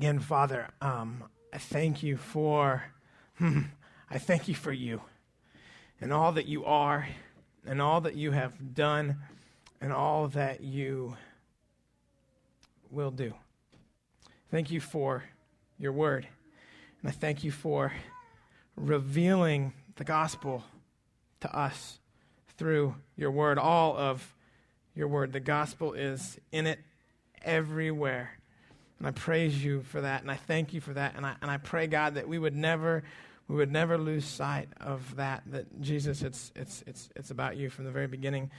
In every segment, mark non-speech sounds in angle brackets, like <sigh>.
Again, Father, um, I thank you for, <laughs> I thank you for you and all that you are and all that you have done and all that you will do. Thank you for your word. And I thank you for revealing the gospel to us through your word. All of your word. The gospel is in it everywhere. And I praise you for that, and I thank you for that, and I, and I pray, God, that we would never, we would never lose sight of that. That Jesus, it's it's it's it's about you from the very beginning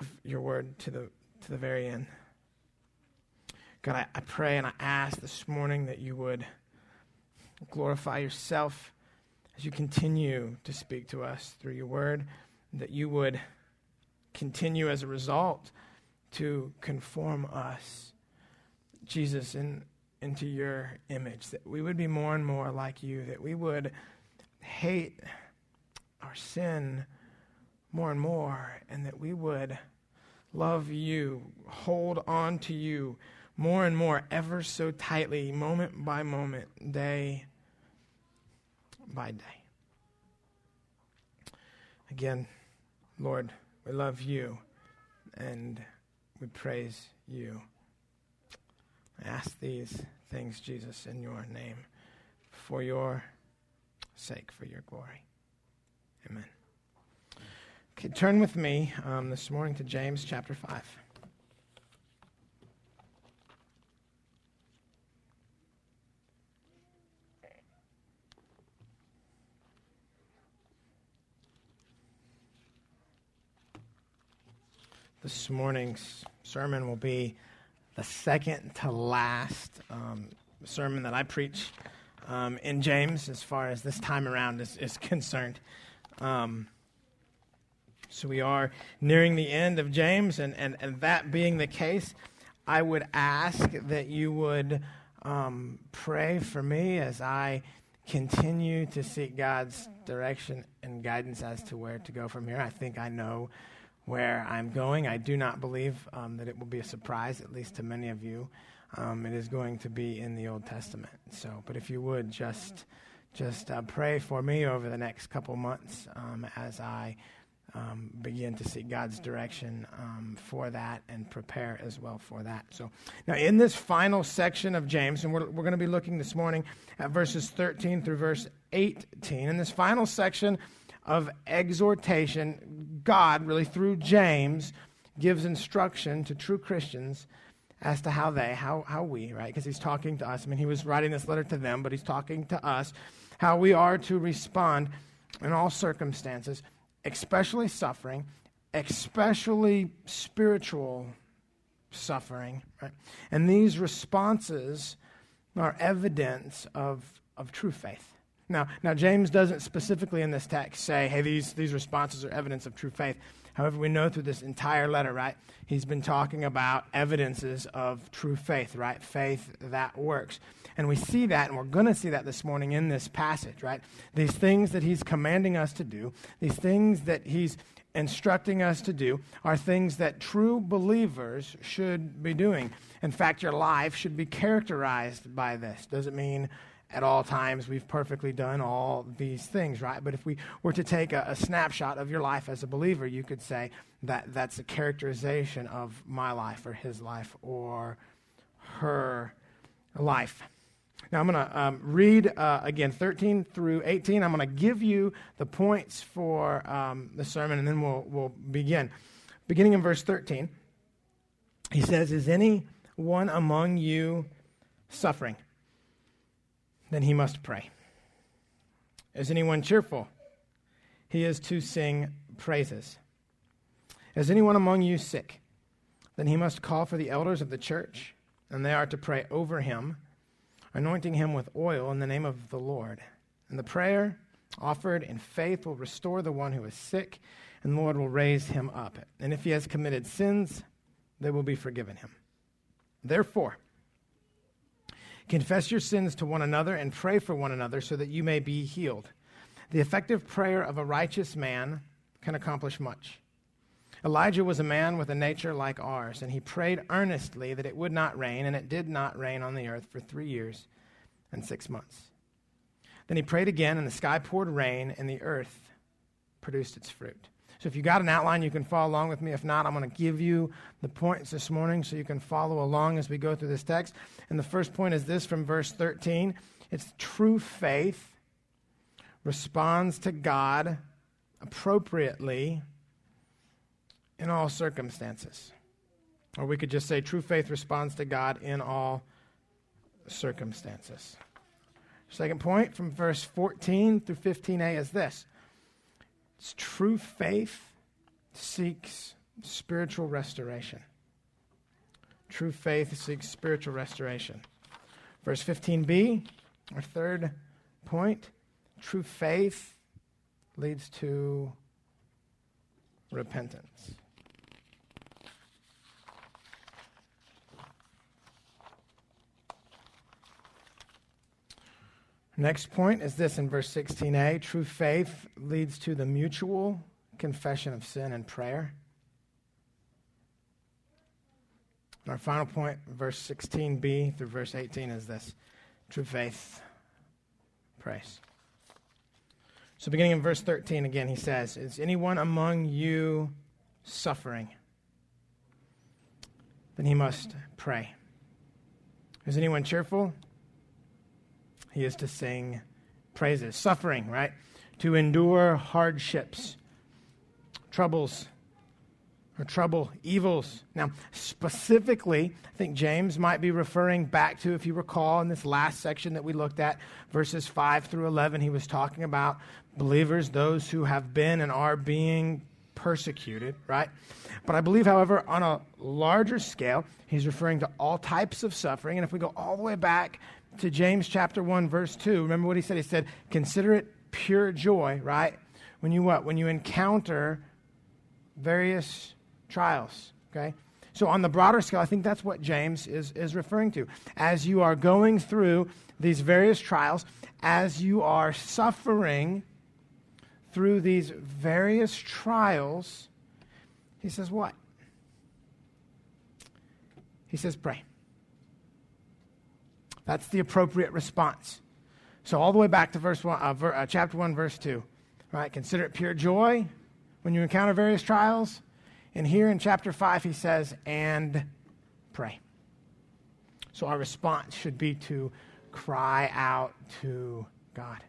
of your word to the to the very end. God, I, I pray and I ask this morning that you would glorify yourself as you continue to speak to us through your word, that you would continue as a result to conform us, Jesus, in, into your image, that we would be more and more like you, that we would hate our sin more and more, and that we would love you, hold on to you more and more, ever so tightly, moment by moment, day by day. Again, Lord, we love you and we praise you. I ask these things, Jesus, in your name, for your sake, for your glory. Amen. Okay, turn with me um, this morning to James chapter 5. This morning's sermon will be the second to last um, sermon that I preach um, in James as far as this time around is, is <laughs> concerned. Um, so we are nearing the end of James, and, and, and that being the case, I would ask that you would um, pray for me as I continue to seek God's direction and guidance as to where to go from here. I think I know where I'm going. I do not believe um, that it will be a surprise, at least to many of you. Um, it is going to be in the Old Testament. So, but if you would just just uh, pray for me over the next couple months um, as I um, begin to seek God's direction um, for that and prepare as well for that. So, now in this final section of James, and we're, we're going to be looking this morning at verses 13 through verse 18. In this final section, of exhortation, God, really through James, gives instruction to true Christians as to how they, how, how we, right? Because he's talking to us. I mean, he was writing this letter to them, but he's talking to us, how we are to respond in all circumstances, especially suffering, especially spiritual suffering, right? And these responses are evidence of, of true faith. Now, now James doesn't specifically in this text say, hey, these, these responses are evidence of true faith. However, we know through this entire letter, right, he's been talking about evidences of true faith, right? Faith that works. And we see that, and we're going to see that this morning in this passage, right? These things that he's commanding us to do, these things that he's instructing us to do, are things that true believers should be doing. In fact, your life should be characterized by this. Does it mean at all times we've perfectly done all these things, right? But if we were to take a, a, snapshot of your life as a believer, you could say that that's a characterization of my life or his life or her life. Now, I'm going to um, read uh, again 13 through 18. I'm going to give you the points for um, the sermon, and then we'll, we'll begin. Beginning in verse 13, he says, Is anyone among you suffering? Then he must pray. Is anyone cheerful? He is to sing praises. Is anyone among you sick? Then he must call for the elders of the church, and they are to pray over him, anointing him with oil in the name of the Lord. And the prayer offered in faith will restore the one who is sick, and the Lord will raise him up. And if he has committed sins, they will be forgiven him. Therefore, Confess your sins to one another and pray for one another so that you may be healed. The effective prayer of a righteous man can accomplish much. Elijah was a man with a nature like ours, and he prayed earnestly that it would not rain, and it did not rain on the earth for three years and six months. Then he prayed again, and the sky poured rain, and the earth produced its fruit. So if you got an outline, you can follow along with me. If not, I'm going to give you the points this morning so you can follow along as we go through this text. And the first point is this from verse 13 it's true faith responds to God appropriately in all circumstances. Or we could just say true faith responds to God in all circumstances. Second point from verse 14 through 15a is this it's true faith seeks spiritual restoration. True faith seeks spiritual restoration. Verse 15b, our third point true faith leads to repentance. Next point is this in verse 16a true faith leads to the mutual confession of sin and prayer. Our final point, verse 16b through verse 18, is this true faith prays. So, beginning in verse 13, again, he says, Is anyone among you suffering? Then he must pray. Is anyone cheerful? He is to sing praises. Suffering, right? To endure hardships, troubles, or trouble, evils. Now, specifically, I think James might be referring back to, if you recall, in this last section that we looked at, verses 5 through 11, he was talking about believers, those who have been and are being persecuted, right? But I believe, however, on a larger scale, he's referring to all types of suffering. And if we go all the way back to James chapter 1 verse 2, remember what he said? He said, "Consider it pure joy, right? When you what? When you encounter various trials, okay? So on the broader scale, I think that's what James is is referring to. As you are going through these various trials, as you are suffering through these various trials, he says what? He says pray. That's the appropriate response. So, all the way back to verse one, uh, ver, uh, chapter 1, verse 2. Right? Consider it pure joy when you encounter various trials. And here in chapter 5, he says, and pray. So, our response should be to cry out to God.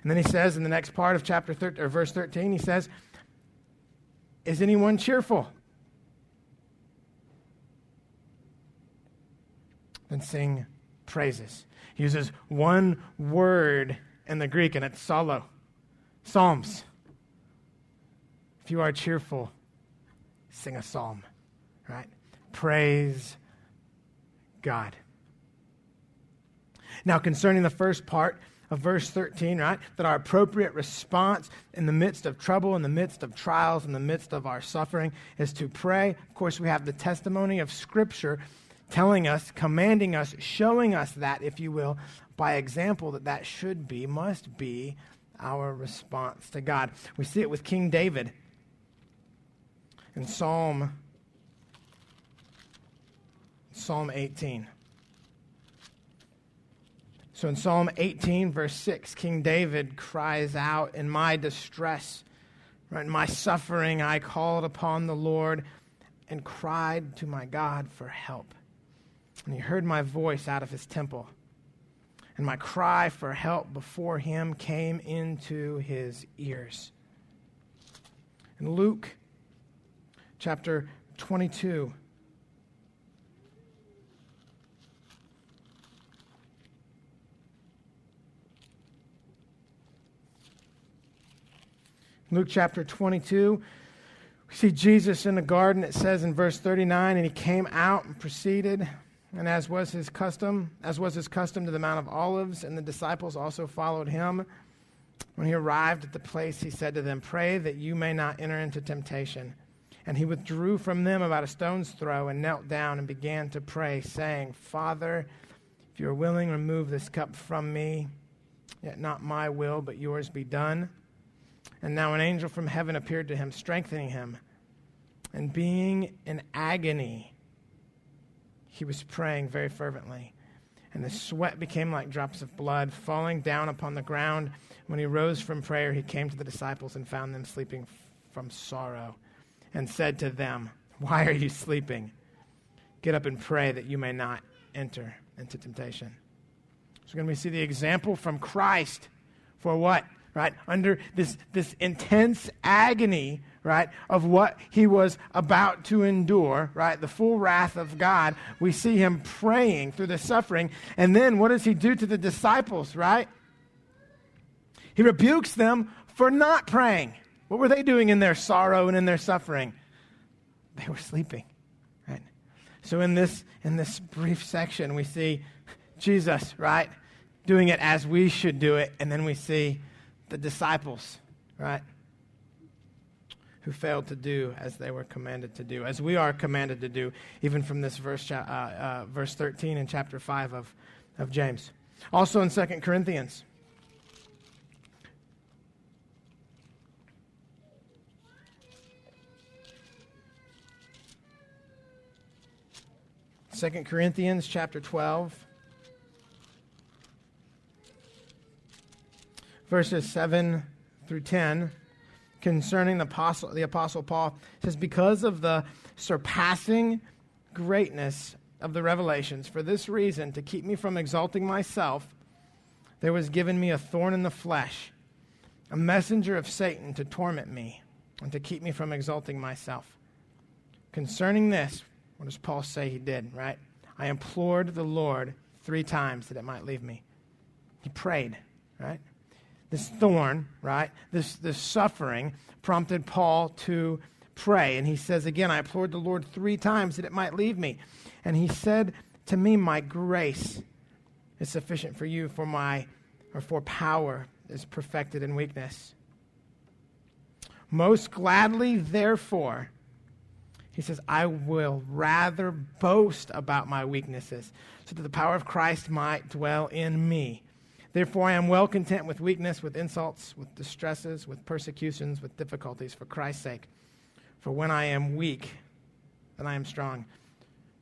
And then he says in the next part of chapter 13, or verse 13, he says, Is anyone cheerful? Then sing praises. He uses one word in the Greek, and it's psallo. Psalms. If you are cheerful, sing a psalm, right? Praise God. Now, concerning the first part of verse 13, right, that our appropriate response in the midst of trouble, in the midst of trials, in the midst of our suffering is to pray. Of course, we have the testimony of Scripture telling us, commanding us, showing us that, if you will, by example, that that should be, must be our response to God. We see it with King David in Psalm Psalm 18. So in Psalm 18, verse 6, King David cries out, In my distress, in my suffering, I called upon the Lord and cried to my God for help. And he heard my voice out of his temple. And my cry for help before him came into his ears. In Luke chapter 22, Luke chapter 22, we see Jesus in the garden. It says in verse 39, and he came out and proceeded and as was his custom, as was his custom to the Mount of Olives, and the disciples also followed him. When he arrived at the place, he said to them, Pray that you may not enter into temptation. And he withdrew from them about a stone's throw and knelt down and began to pray, saying, Father, if you are willing, remove this cup from me. Yet not my will, but yours be done. And now an angel from heaven appeared to him, strengthening him. And being in agony, he was praying very fervently. And the sweat became like drops of blood falling down upon the ground. When he rose from prayer, he came to the disciples and found them sleeping from sorrow and said to them, Why are you sleeping? Get up and pray that you may not enter into temptation. So, again, to see the example from Christ for what? Right? Under this, this intense agony, right, of what he was about to endure, right? The full wrath of God. We see him praying through the suffering. And then what does he do to the disciples, right? He rebukes them for not praying. What were they doing in their sorrow and in their suffering? They were sleeping. Right? So in this in this brief section we see Jesus, right, doing it as we should do it, and then we see the disciples, right? Who failed to do as they were commanded to do, as we are commanded to do, even from this verse, uh, uh, verse 13 in chapter 5 of, of James. Also in 2 Corinthians 2 Corinthians chapter 12, verses 7 through 10, concerning the apostle, the apostle Paul, says, Because of the surpassing greatness of the revelations, for this reason, to keep me from exalting myself, there was given me a thorn in the flesh, a messenger of Satan to torment me and to keep me from exalting myself. Concerning this, what does Paul say he did, right? I implored the Lord three times that it might leave me. He prayed, right? This thorn, right? This, this suffering prompted Paul to pray. And he says again, I implored the Lord three times that it might leave me. And he said to me, My grace is sufficient for you, for my or for power is perfected in weakness. Most gladly, therefore, he says, I will rather boast about my weaknesses, so that the power of Christ might dwell in me. Therefore, I am well content with weakness, with insults, with distresses, with persecutions, with difficulties, for Christ's sake. For when I am weak, then I am strong.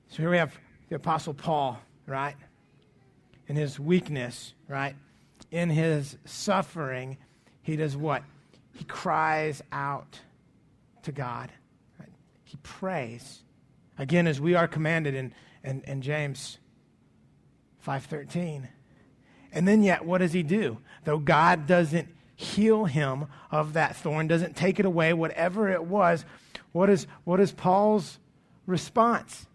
So here we have the Apostle Paul, right? In his weakness, right? In his suffering, he does what? He cries out to God he prays. Again, as we are commanded in, in, in James 5.13. And then yet, what does he do? Though God doesn't heal him of that thorn, doesn't take it away, whatever it was, what is, what is Paul's response?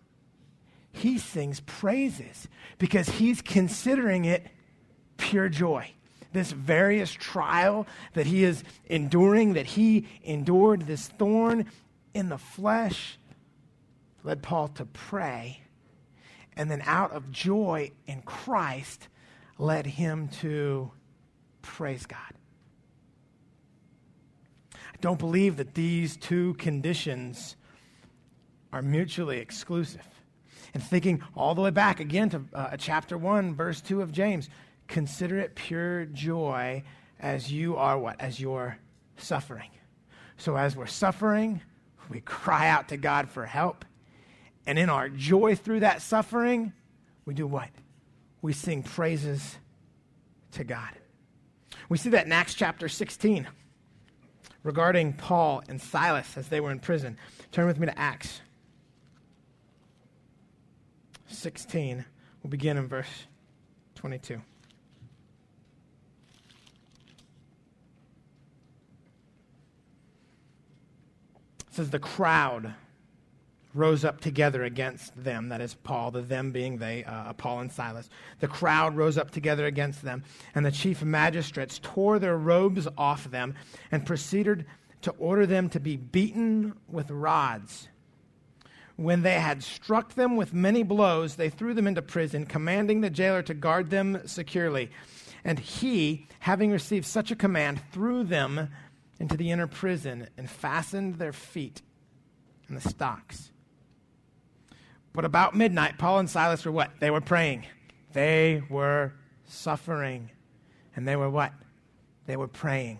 He sings praises because he's considering it pure joy. This various trial that he is enduring, that he endured, this thorn in the flesh led Paul to pray, and then out of joy in Christ led him to praise God. I don't believe that these two conditions are mutually exclusive. And thinking all the way back again to uh, chapter 1, verse 2 of James, consider it pure joy as you are what? As you're suffering. So as we're suffering, we cry out to God for help. And in our joy through that suffering, we do what? We sing praises to God. We see that in Acts chapter 16 regarding Paul and Silas as they were in prison. Turn with me to Acts 16. We'll begin in verse 22. It says the crowd rose up together against them. That is Paul, the them being they, uh, Paul and Silas. The crowd rose up together against them, and the chief magistrates tore their robes off them and proceeded to order them to be beaten with rods. When they had struck them with many blows, they threw them into prison, commanding the jailer to guard them securely. And he, having received such a command, threw them into the inner prison and fastened their feet in the stocks. But about midnight, Paul and Silas were what? They were praying. They were suffering. And they were what? They were praying.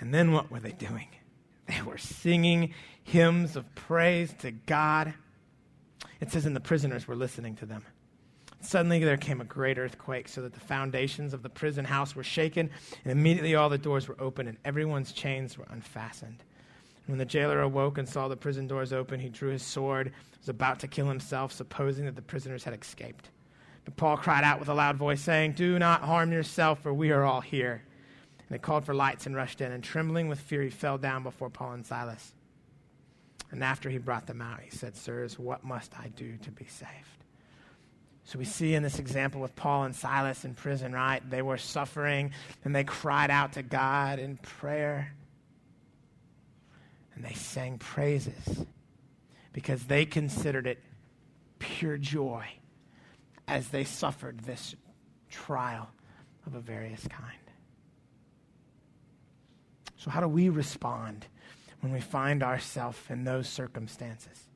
And then what were they doing? They were singing hymns of praise to God. It says, and the prisoners were listening to them. Suddenly there came a great earthquake, so that the foundations of the prison house were shaken, and immediately all the doors were open, and everyone's chains were unfastened. When the jailer awoke and saw the prison doors open, he drew his sword, was about to kill himself, supposing that the prisoners had escaped. But Paul cried out with a loud voice, saying, Do not harm yourself, for we are all here. And they called for lights and rushed in, and trembling with fear, he fell down before Paul and Silas. And after he brought them out, he said, Sirs, what must I do to be saved? So we see in this example with Paul and Silas in prison, right? They were suffering and they cried out to God in prayer. And they sang praises because they considered it pure joy as they suffered this trial of a various kind. So, how do we respond when we find ourselves in those circumstances?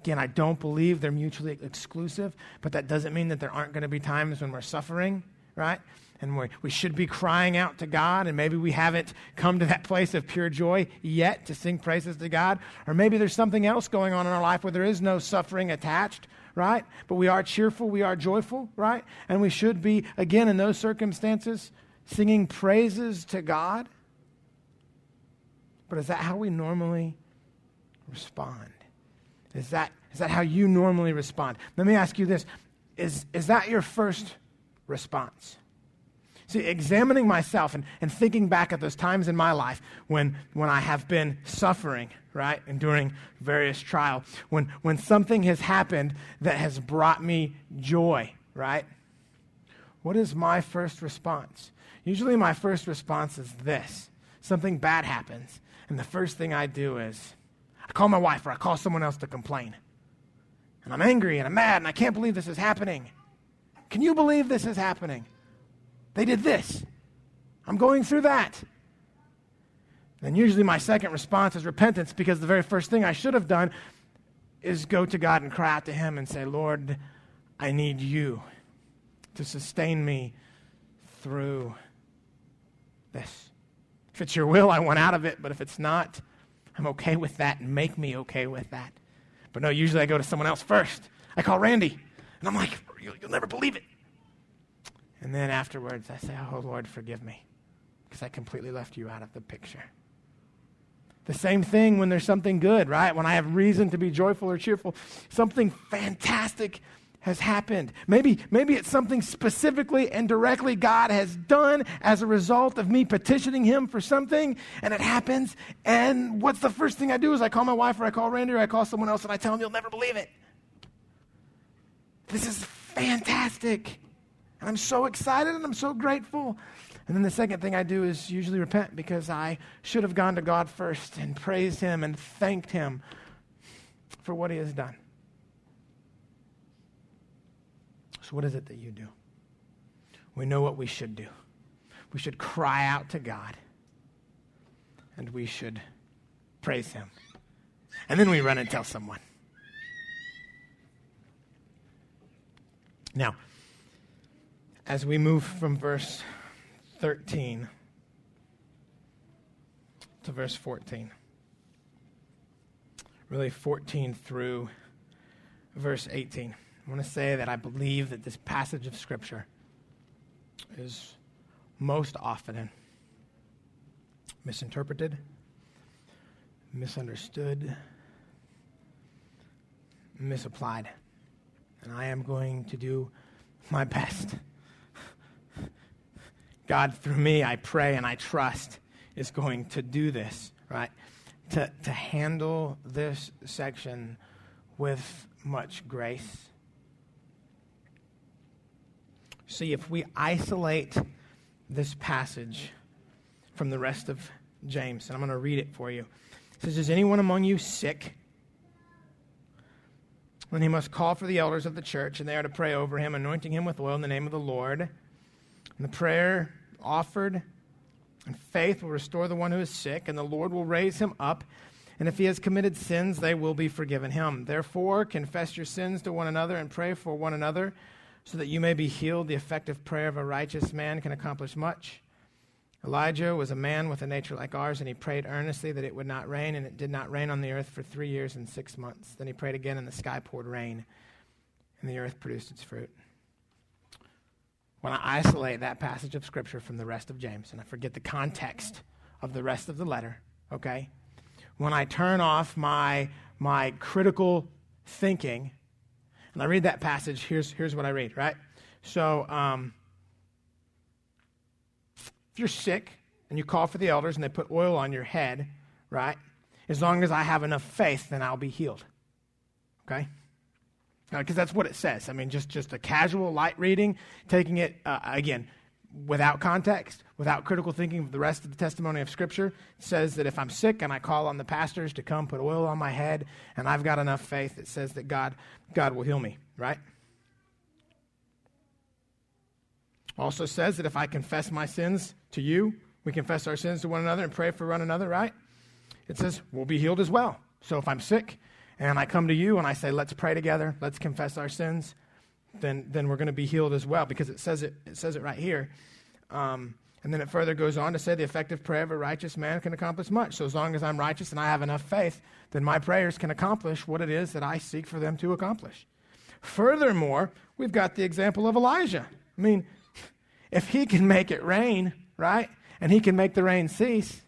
Again, I don't believe they're mutually exclusive, but that doesn't mean that there aren't going to be times when we're suffering, right? And we we should be crying out to God, and maybe we haven't come to that place of pure joy yet to sing praises to God. Or maybe there's something else going on in our life where there is no suffering attached, right? But we are cheerful, we are joyful, right? And we should be, again, in those circumstances, singing praises to God. But is that how we normally respond? Is that, is that how you normally respond? Let me ask you this is, is that your first response? See, examining myself and, and thinking back at those times in my life when, when I have been suffering, right, enduring various trials, when, when something has happened that has brought me joy, right? What is my first response? Usually, my first response is this something bad happens, and the first thing I do is I call my wife or I call someone else to complain. And I'm angry and I'm mad and I can't believe this is happening. Can you believe this is happening? They did this. I'm going through that. And usually my second response is repentance because the very first thing I should have done is go to God and cry out to Him and say, Lord, I need you to sustain me through this. If it's your will, I want out of it, but if it's not, I'm okay with that and make me okay with that. But no, usually I go to someone else first. I call Randy, and I'm like, you'll, never believe it. And then afterwards, I say, Oh, Lord, forgive me, because I completely left you out of the picture. The same thing when there's something good, right? When I have reason to be joyful or cheerful, something fantastic has happened. Maybe, maybe it's something specifically and directly God has done as a result of me petitioning Him for something, and it happens. And what's the first thing I do is I call my wife or I call Randy or I call someone else and I tell them, You'll never believe it. This is fantastic. And I'm so excited and I'm so grateful. And then the second thing I do is usually repent because I should have gone to God first and praised Him and thanked Him for what He has done. So, what is it that you do? We know what we should do. We should cry out to God and we should praise Him. And then we run and tell someone. Now, as we move from verse 13 to verse 14. Really, 14 through verse 18. I want to say that I believe that this passage of Scripture is most often misinterpreted, misunderstood, misapplied. And I am going to do my best God, through me, I pray and I trust, is going to do this, right? To, to handle this section with much grace. See, if we isolate this passage from the rest of James, and I'm going to read it for you. It says, Is anyone among you sick? Then he must call for the elders of the church, and they are to pray over him, anointing him with oil in the name of the Lord. And the prayer offered, and faith will restore the one who is sick, and the Lord will raise him up. And if he has committed sins, they will be forgiven him. Therefore, confess your sins to one another and pray for one another so that you may be healed. The effective prayer of a righteous man can accomplish much. Elijah was a man with a nature like ours, and he prayed earnestly that it would not rain, and it did not rain on the earth for three years and six months. Then he prayed again, and the sky poured rain, and the earth produced its fruit. When I isolate that passage of Scripture from the rest of James, and I forget the context of the rest of the letter, okay? When I turn off my, my critical thinking, and I read that passage, here's, here's what I read, right? So, um, if you're sick and you call for the elders and they put oil on your head, right? As long as I have enough faith, then I'll be healed. Okay? Because that's what it says. I mean, just, just a casual, light reading, taking it, uh, again, without context, without critical thinking of the rest of the testimony of Scripture, says that if I'm sick and I call on the pastors to come put oil on my head and I've got enough faith, it says that God, God will heal me, right? Also says that if I confess my sins to you, we confess our sins to one another and pray for one another, right? It says we'll be healed as well. So if I'm sick and I come to you and I say, let's pray together, let's confess our sins, then, then we're going to be healed as well because it says it, it, says it right here. Um, and then it further goes on to say the effective prayer of a righteous man can accomplish much. So as long as I'm righteous and I have enough faith, then my prayers can accomplish what it is that I seek for them to accomplish. Furthermore, we've got the example of Elijah. I mean, if he can make it rain, right, and he can make the rain cease,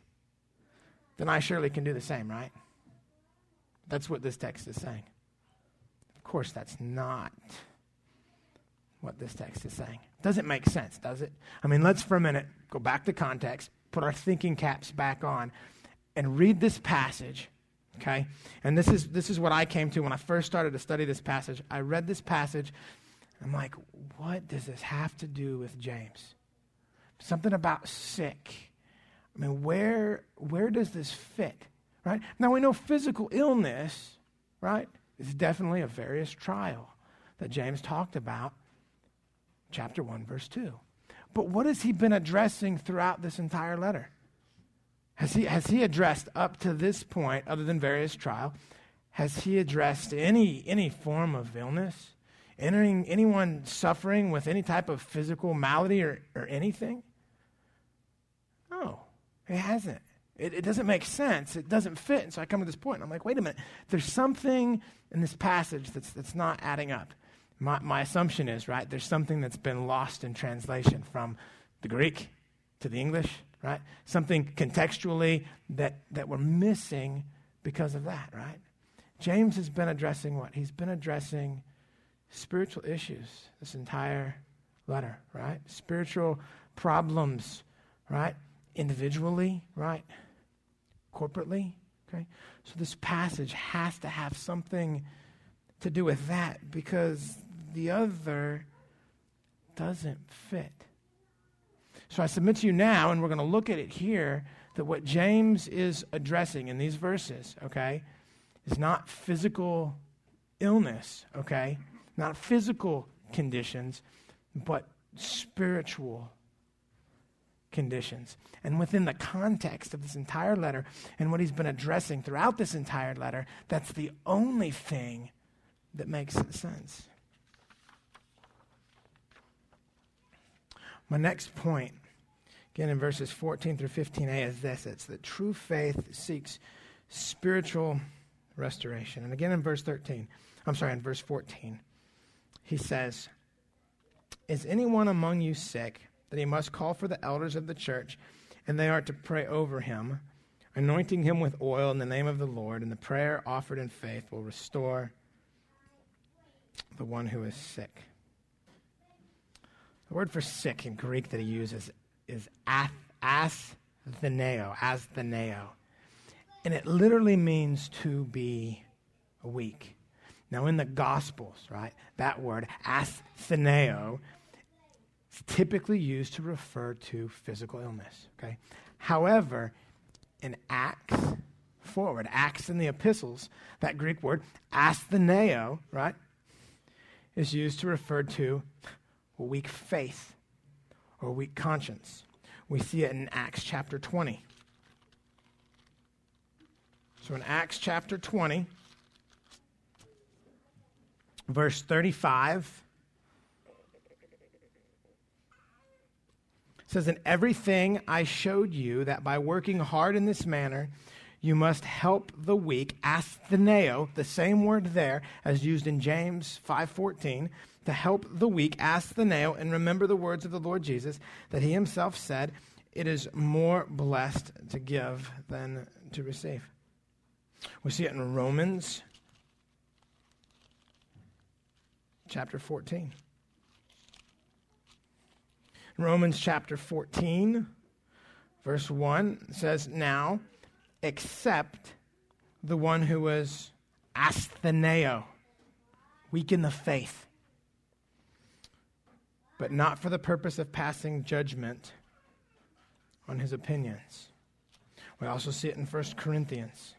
then I surely can do the same, right? That's what this text is saying. Of course, that's not what this text is saying. Doesn't make sense, does it? I mean, let's for a minute go back to context, put our thinking caps back on, and read this passage. Okay? And this is this is what I came to when I first started to study this passage. I read this passage I'm like, what does this have to do with James? Something about sick. I mean, where, where does this fit? Right? Now we know physical illness, right, is definitely a various trial that James talked about, chapter 1, verse 2. But what has he been addressing throughout this entire letter? Has he, has he addressed up to this point, other than various trial, has he addressed any, any form of illness? entering anyone suffering with any type of physical malady or, or anything? No, it hasn't. It, it, doesn't make sense. It doesn't fit. And so I come to this point, and I'm like, wait a minute. There's something in this passage that's, that's not adding up. My, my assumption is, right, there's something that's been lost in translation from the Greek to the English, right? Something contextually that, that we're missing because of that, right? James has been addressing what? He's been addressing spiritual issues this entire letter, right? Spiritual problems, right? Individually, right? Corporately, okay? So this passage has to have something to do with that because the other doesn't fit. So I submit to you now, and we're going to look at it here, that what James is addressing in these verses, okay, is not physical illness, okay? not physical conditions, but spiritual conditions. And within the context of this entire letter and what he's been addressing throughout this entire letter, that's the only thing that makes sense. My next point, again in verses 14 through 15a, is this it's that true faith seeks spiritual restoration. And again in verse 13, I'm sorry, in verse 14 he says, Is anyone among you sick that he must call for the elders of the church, and they are to pray over him, anointing him with oil in the name of the Lord, and the prayer offered in faith will restore the one who is sick? The word for sick in Greek that he uses is astheneo, astheneo. And it literally means to be weak. Now, in the Gospels, right, that word, astheneo, is typically used to refer to physical illness, okay? However, in Acts, forward, Acts in the epistles, that Greek word, astheneo, right, is used to refer to weak faith or weak conscience. We see it in Acts chapter 20. So in Acts chapter 20, verse 35 says, In everything I showed you that by working hard in this manner, you must help the weak, astheneo, the same word there as used in James 5:14, to help the weak, astheneo, and remember the words of the Lord Jesus that he himself said, it is more blessed to give than to receive. We see it in Romans chapter 14. Romans chapter 14, verse 1 says, Now, except the one who was astheneo, weak in the faith, but not for the purpose of passing judgment on his opinions. We also see it in 1 Corinthians.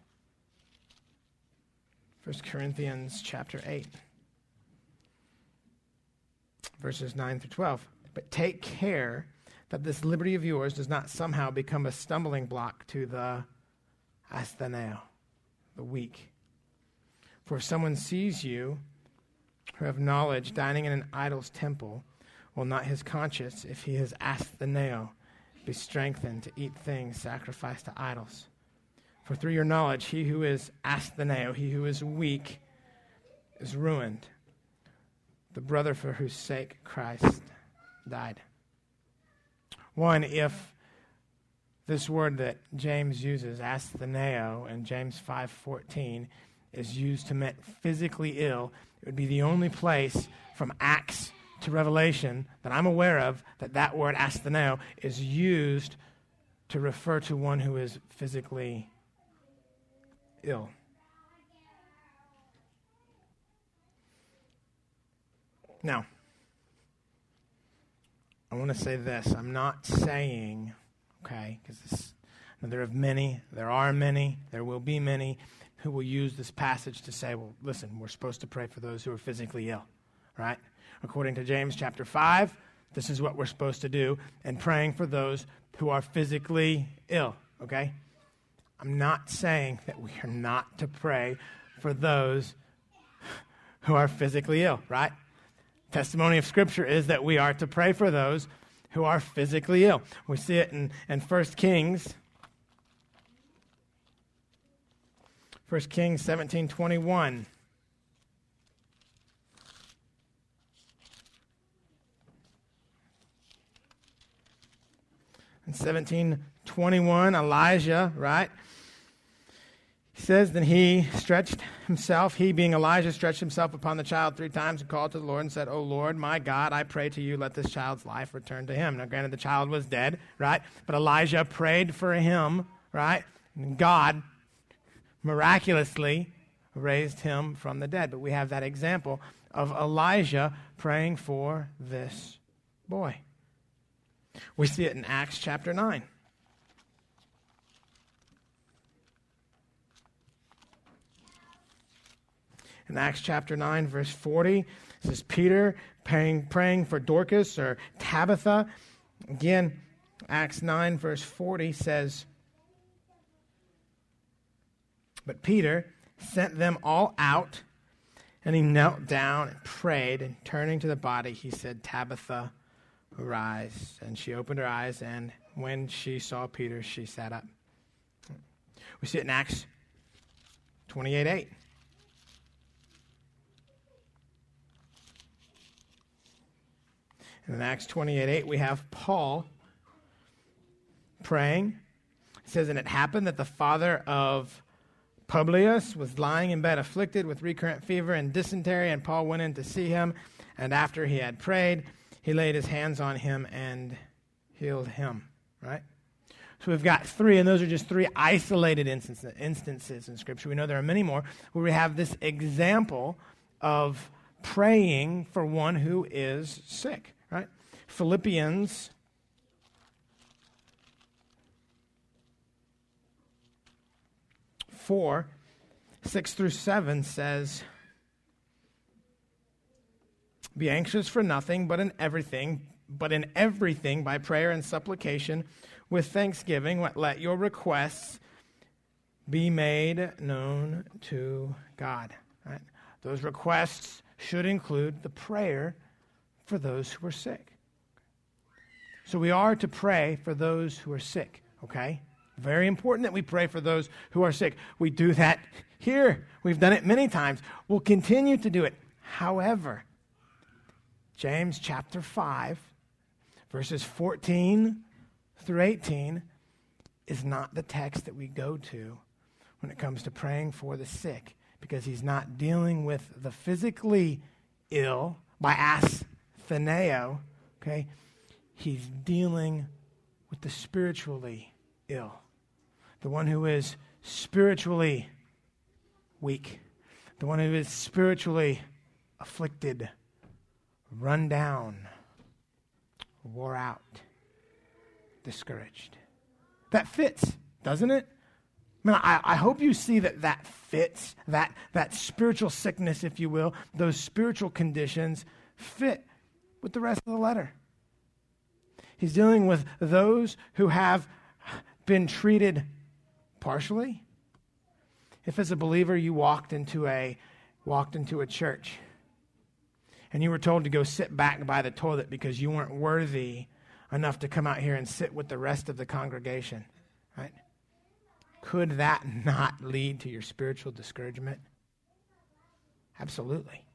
1 Corinthians chapter 8, verses 9 through 12. But take care that this liberty of yours does not somehow become a stumbling block to the astheneo, the weak. For if someone sees you who have knowledge dining in an idol's temple, will not his conscience, if he has astheneo, be strengthened to eat things sacrificed to idols? For through your knowledge, he who is astheneo, he who is weak, is ruined. The brother for whose sake Christ died. One, if this word that James uses, astheneo, in James 5.14, is used to mean physically ill, it would be the only place from Acts to Revelation that I'm aware of that that word astheneo is used to refer to one who is physically ill. Now, I want to say this. I'm not saying, okay, because there are many, there are many, there will be many who will use this passage to say, well, listen, we're supposed to pray for those who are physically ill, right? According to James chapter 5, this is what we're supposed to do, and praying for those who are physically ill, okay? I'm not saying that we are not to pray for those who are physically ill, right? Testimony of Scripture is that we are to pray for those who are physically ill. We see it in, in 1 Kings. 1 Kings 17 21. In 1721, Elijah, right? He says, Then he stretched himself, he being Elijah, stretched himself upon the child three times and called to the Lord and said, O Lord, my God, I pray to you, let this child's life return to him. Now, granted, the child was dead, right? But Elijah prayed for him, right? And God miraculously raised him from the dead. But we have that example of Elijah praying for this boy. We see it in Acts chapter 9. In Acts chapter 9, verse 40. This is Peter praying, praying for Dorcas or Tabitha. Again, Acts 9, verse 40 says, But Peter sent them all out, and he knelt down and prayed, and turning to the body, he said, Tabitha, arise. And she opened her eyes, and when she saw Peter, she sat up. We see it in Acts 28 8. And in Acts 28 8, we have Paul praying. It says, And it happened that the father of Publius was lying in bed, afflicted with recurrent fever and dysentery, and Paul went in to see him. And after he had prayed, he laid his hands on him and healed him. Right? So we've got three, and those are just three isolated instances, instances in Scripture. We know there are many more where we have this example of praying for one who is sick. Philippians four, six through seven says, Be anxious for nothing, but in everything, but in everything by prayer and supplication with thanksgiving, let your requests be made known to God. Right? Those requests should include the prayer for those who are sick. So we are to pray for those who are sick, okay? Very important that we pray for those who are sick. We do that here. We've done it many times. We'll continue to do it. However, James chapter 5, verses 14 through 18 is not the text that we go to when it comes to praying for the sick because he's not dealing with the physically ill by astheneo, okay? He's dealing with the spiritually ill, the one who is spiritually weak, the one who is spiritually afflicted, run down, wore out, discouraged. That fits, doesn't it? I mean, I, I, hope you see that that fits, that, that spiritual sickness, if you will, those spiritual conditions fit with the rest of the letter. He's dealing with those who have been treated partially. If as a believer you walked into a walked into a church and you were told to go sit back by the toilet because you weren't worthy enough to come out here and sit with the rest of the congregation, right? Could that <laughs> not lead to your spiritual discouragement? Absolutely.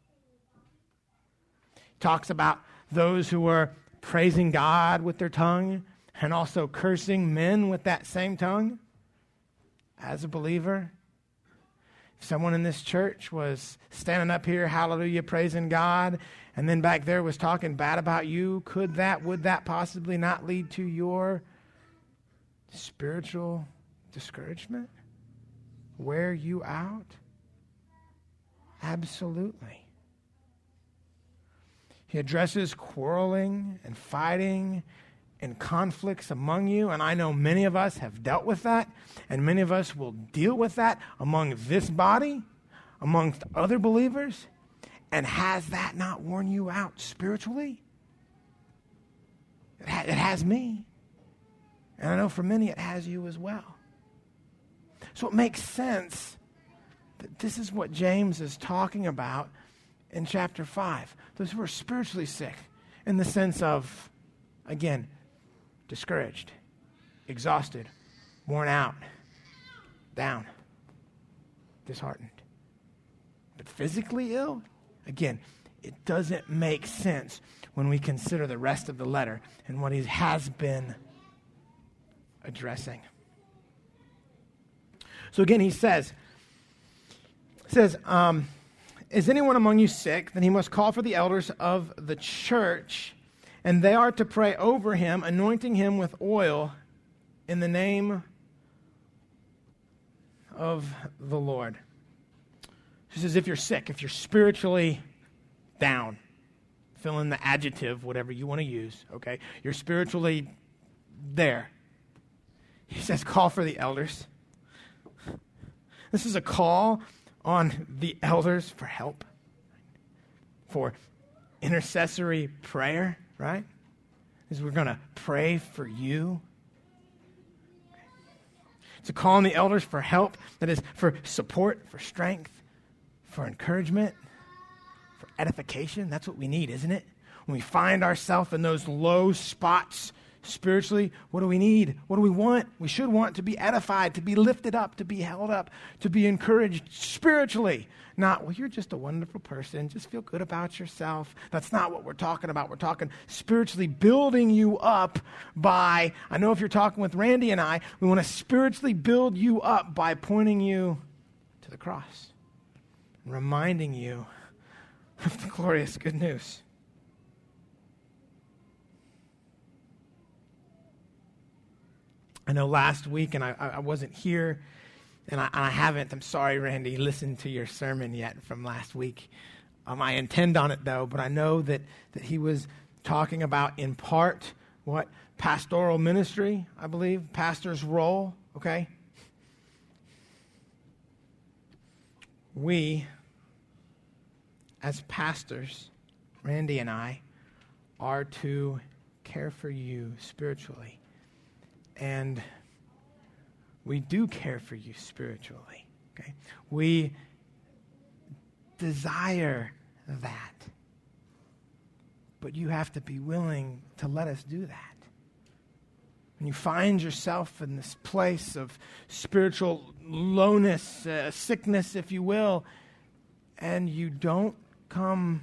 He talks about those who are praising God with their tongue and also cursing men with that same tongue. As a believer, if someone in this church was standing up here, hallelujah, praising God, and then back there was talking bad about you, could that, would that possibly not lead to your spiritual discouragement? Wear you out? Absolutely. He addresses quarreling and fighting and conflicts among you. And I know many of us have dealt with that, and many of us will deal with that among this body, amongst other believers. And has that not worn you out spiritually? It, ha- it has me. And I know for many it has you as well. So it makes sense that this is what James is talking about in chapter 5. Those who are spiritually sick, in the sense of, again, discouraged, exhausted, worn out, down, disheartened. But physically ill, again, it doesn't make sense when we consider the rest of the letter and what he has been addressing. So again, he says, says, um, is anyone among you sick? Then he must call for the elders of the church, and they are to pray over him, anointing him with oil in the name of the Lord. She says, if you're sick, if you're spiritually down, fill in the adjective, whatever you want to use, okay? You're spiritually there. He says, call for the elders. This is a call on the elders for help, for intercessory prayer, right? Is we're going to pray for you. To call on the elders for help, that is, for support, for strength, for encouragement, for edification. That's what we need, isn't it? When we find ourselves in those low spots spiritually, what do we need? What do we want? We should want to be edified, to be lifted up, to be held up, to be encouraged spiritually. Not, well, you're just a wonderful person. Just feel good about yourself. That's not what we're talking about. We're talking spiritually building you up by, I know if you're talking with Randy and I, we want to spiritually build you up by pointing you to the cross and reminding you of the glorious good news. I know last week, and I, I wasn't here, and I, I, haven't, I'm sorry, Randy, listened to your sermon yet from last week. Um, I intend on it, though, but I know that, that he was talking about, in part, what? Pastoral ministry, I believe, pastor's role, okay? We, as pastors, Randy and I, are to care for you spiritually and we do care for you spiritually. Okay? We desire that. But you have to be willing to let us do that. when you find yourself in this place of spiritual lowness, uh, sickness, if you will, and you don't come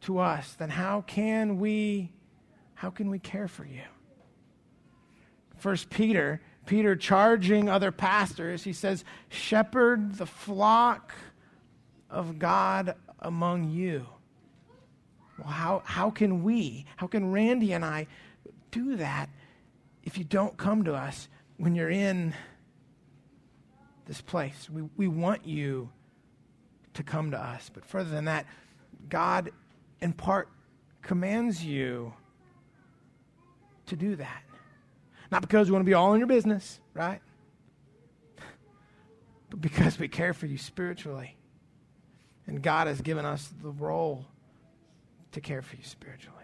to us, then how can we how can we care for you? First Peter, Peter charging other pastors, he says, "Shepherd the flock of God among you." Well, how, how can we, how can Randy and I do that if you don't come to us when you're in this place? We, we want you to come to us. But further than that, God, in part, commands you to do that. Not because we want to be all in your business, right? But because we care for you spiritually. And God has given us the role to care for you spiritually.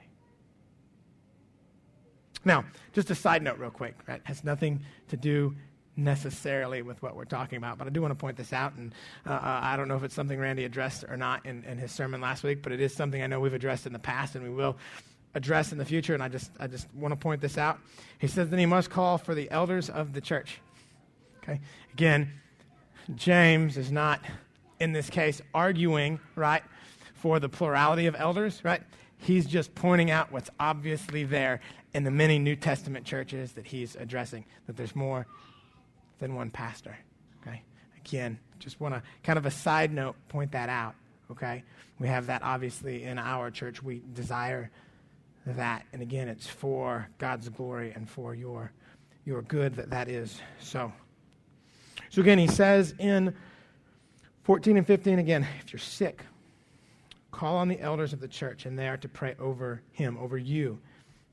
Now, just a side note, real quick, right? Has nothing to do necessarily with what we're talking about, but I do want to point this out. And uh, uh, I don't know if it's something Randy addressed or not in, in his sermon last week, but it is something I know we've addressed in the past and we will address in the future. And I just, I just want to point this out. He says that he must call for the elders of the church. Okay? Again, James is not, in this case, arguing, right, for the plurality of elders, right? He's just pointing out what's obviously there in the many New Testament churches that he's addressing, that there's more than one pastor. Okay? Again, just want to kind of a side note point that out. Okay? We have that obviously in our church. We desire that. And again, it's for God's glory and for your, your good that that is so. So again, he says in 14 and 15 again, if you're sick, call on the elders of the church, and they are to pray over him, over you.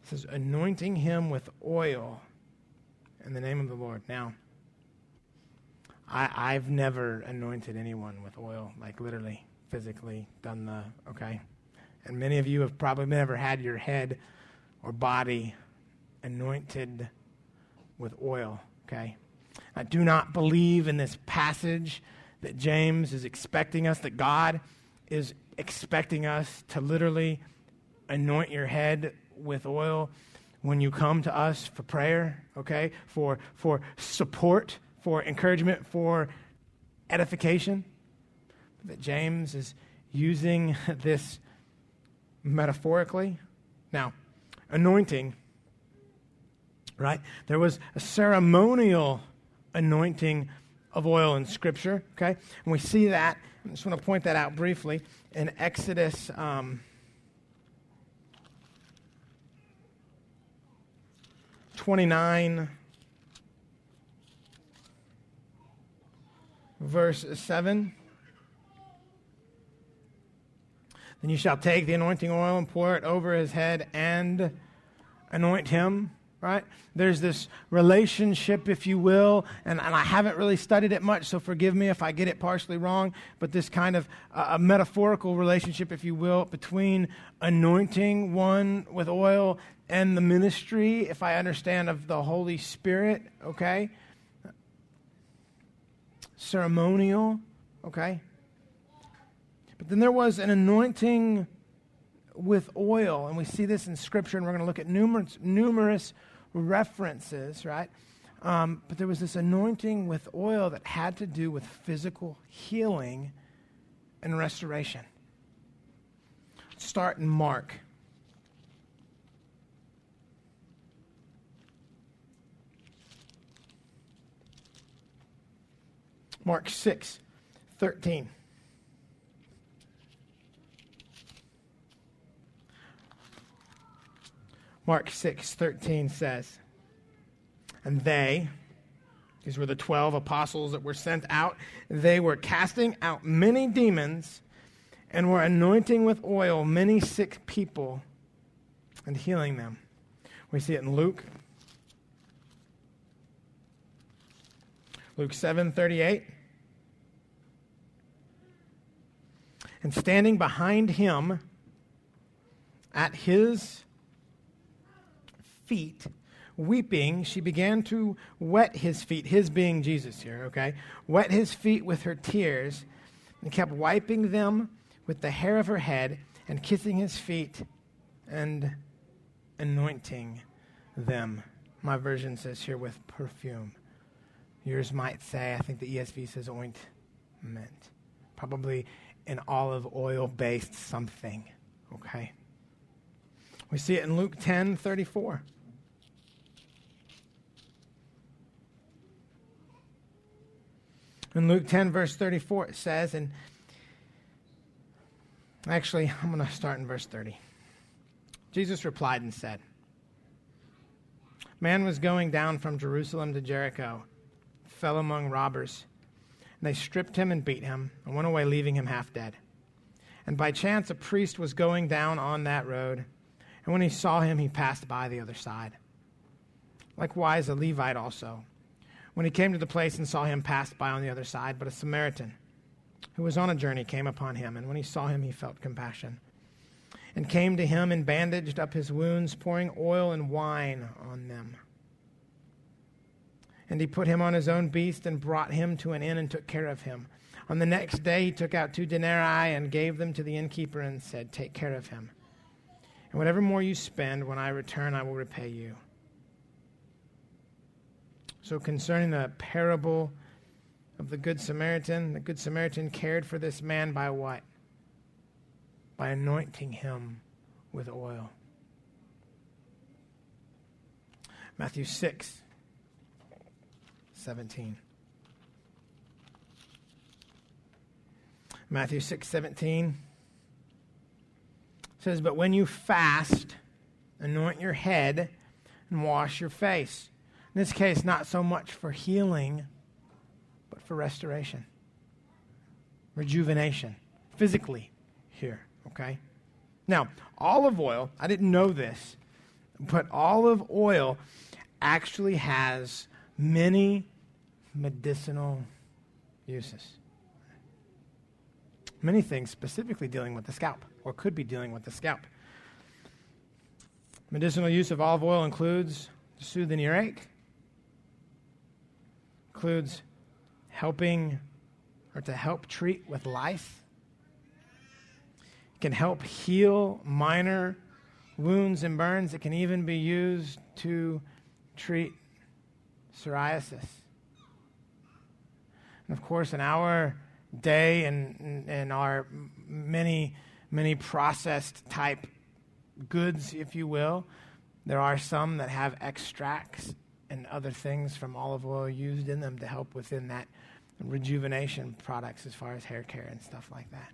It says, anointing him with oil in the name of the Lord. Now, I, I've never anointed anyone with oil, like literally, physically done the, okay? And many of you have probably never had your head or body anointed with oil, okay? I do not believe in this passage that James is expecting us, that God is expecting us to literally anoint your head with oil when you come to us for prayer, okay? For, for support, for encouragement, for edification. That James is using <laughs> this metaphorically. Now, anointing, right? There was a ceremonial anointing of oil in Scripture, okay? And we see that, I just want to point that out briefly, in Exodus. Um, Twenty-nine, verse seven. Then you shall take the anointing oil and pour it over his head and anoint him. Right? There's this relationship, if you will, and, and I haven't really studied it much, so forgive me if I get it partially wrong, but this kind of uh, a metaphorical relationship, if you will, between anointing one with oil and the ministry, if I understand, of the Holy Spirit, okay? Ceremonial, okay? But then there was an anointing with oil, and we see this in Scripture, and we're going to look at numerous, numerous references, right? Um, but there was this anointing with oil that had to do with physical healing and restoration. Start in Mark. Mark 6, 13. Mark 6:13 says, "And they, these were the 12 apostles that were sent out, they were casting out many demons and were anointing with oil many sick people and healing them." We see it in Luke Luke 7:38 And standing behind him at his feet, weeping, she began to wet his feet, his being Jesus here, okay? Wet his feet with her tears and kept wiping them with the hair of her head and kissing his feet and anointing them My version says here with perfume. Yours might say, I think the ESV says ointment. Probably an olive oil based something. Okay? We see it in Luke 10 34. In Luke 10, verse 34, it says, and actually, I'm going to start in verse 30. Jesus replied and said, Man was going down from Jerusalem to Jericho, fell among robbers. And they stripped him and beat him, and went away, leaving him half dead. And by chance, a priest was going down on that road, and when he saw him, he passed by the other side. Likewise, a Levite also when he came to the place and saw him, passed by on the other side, but a Samaritan who was on a journey came upon him, and when he saw him, he felt compassion, and came to him and bandaged up his wounds, pouring oil and wine on them. And he put him on his own beast and brought him to an inn and took care of him. On the next day, he took out two denarii and gave them to the innkeeper and said, Take care of him. And whatever more you spend, when I return, I will repay you. So, concerning the parable of the Good Samaritan, the Good Samaritan cared for this man by what? By anointing him with oil. Matthew 6, 17. Matthew 6, 17 says, But when you fast, anoint your head and wash your face in this case, not so much for healing, but for restoration, rejuvenation, physically here, okay? Now, olive oil, I didn't know this, but olive oil actually has many medicinal uses. Many things specifically dealing with the scalp, or could be dealing with the scalp. Medicinal use of olive oil includes to soothe an earache, includes helping or to help treat with lice. It can help heal minor wounds and burns. It can even be used to treat psoriasis. And of course, in our day and in our many, many processed type goods, if you will, there are some that have extracts and other things from olive oil used in them to help within that rejuvenation products as far as hair care and stuff like that.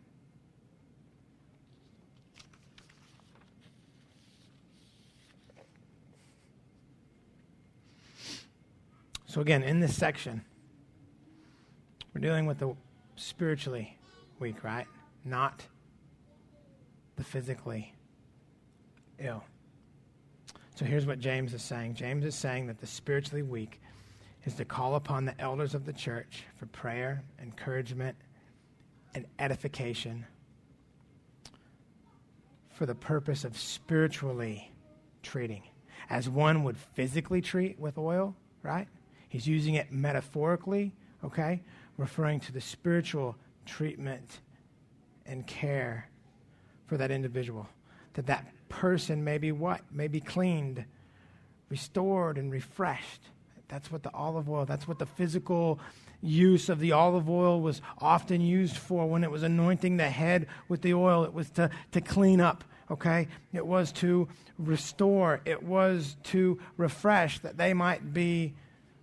So, again, in this section, we're dealing with the spiritually weak, right? Not the physically ill. So here's what James is saying James is saying that the spiritually weak is to call upon the elders of the church for prayer, encouragement, and edification for the purpose of spiritually treating. As one would physically treat with oil, right? He's using it metaphorically, okay? Referring to the spiritual treatment and care for that individual. That that person may be what? May be cleaned, restored, and refreshed. That's what the olive oil, that's what the physical use of the olive oil was often used for when it was anointing the head with the oil. It was to, to clean up, okay? It was to restore, it was to refresh, that they might be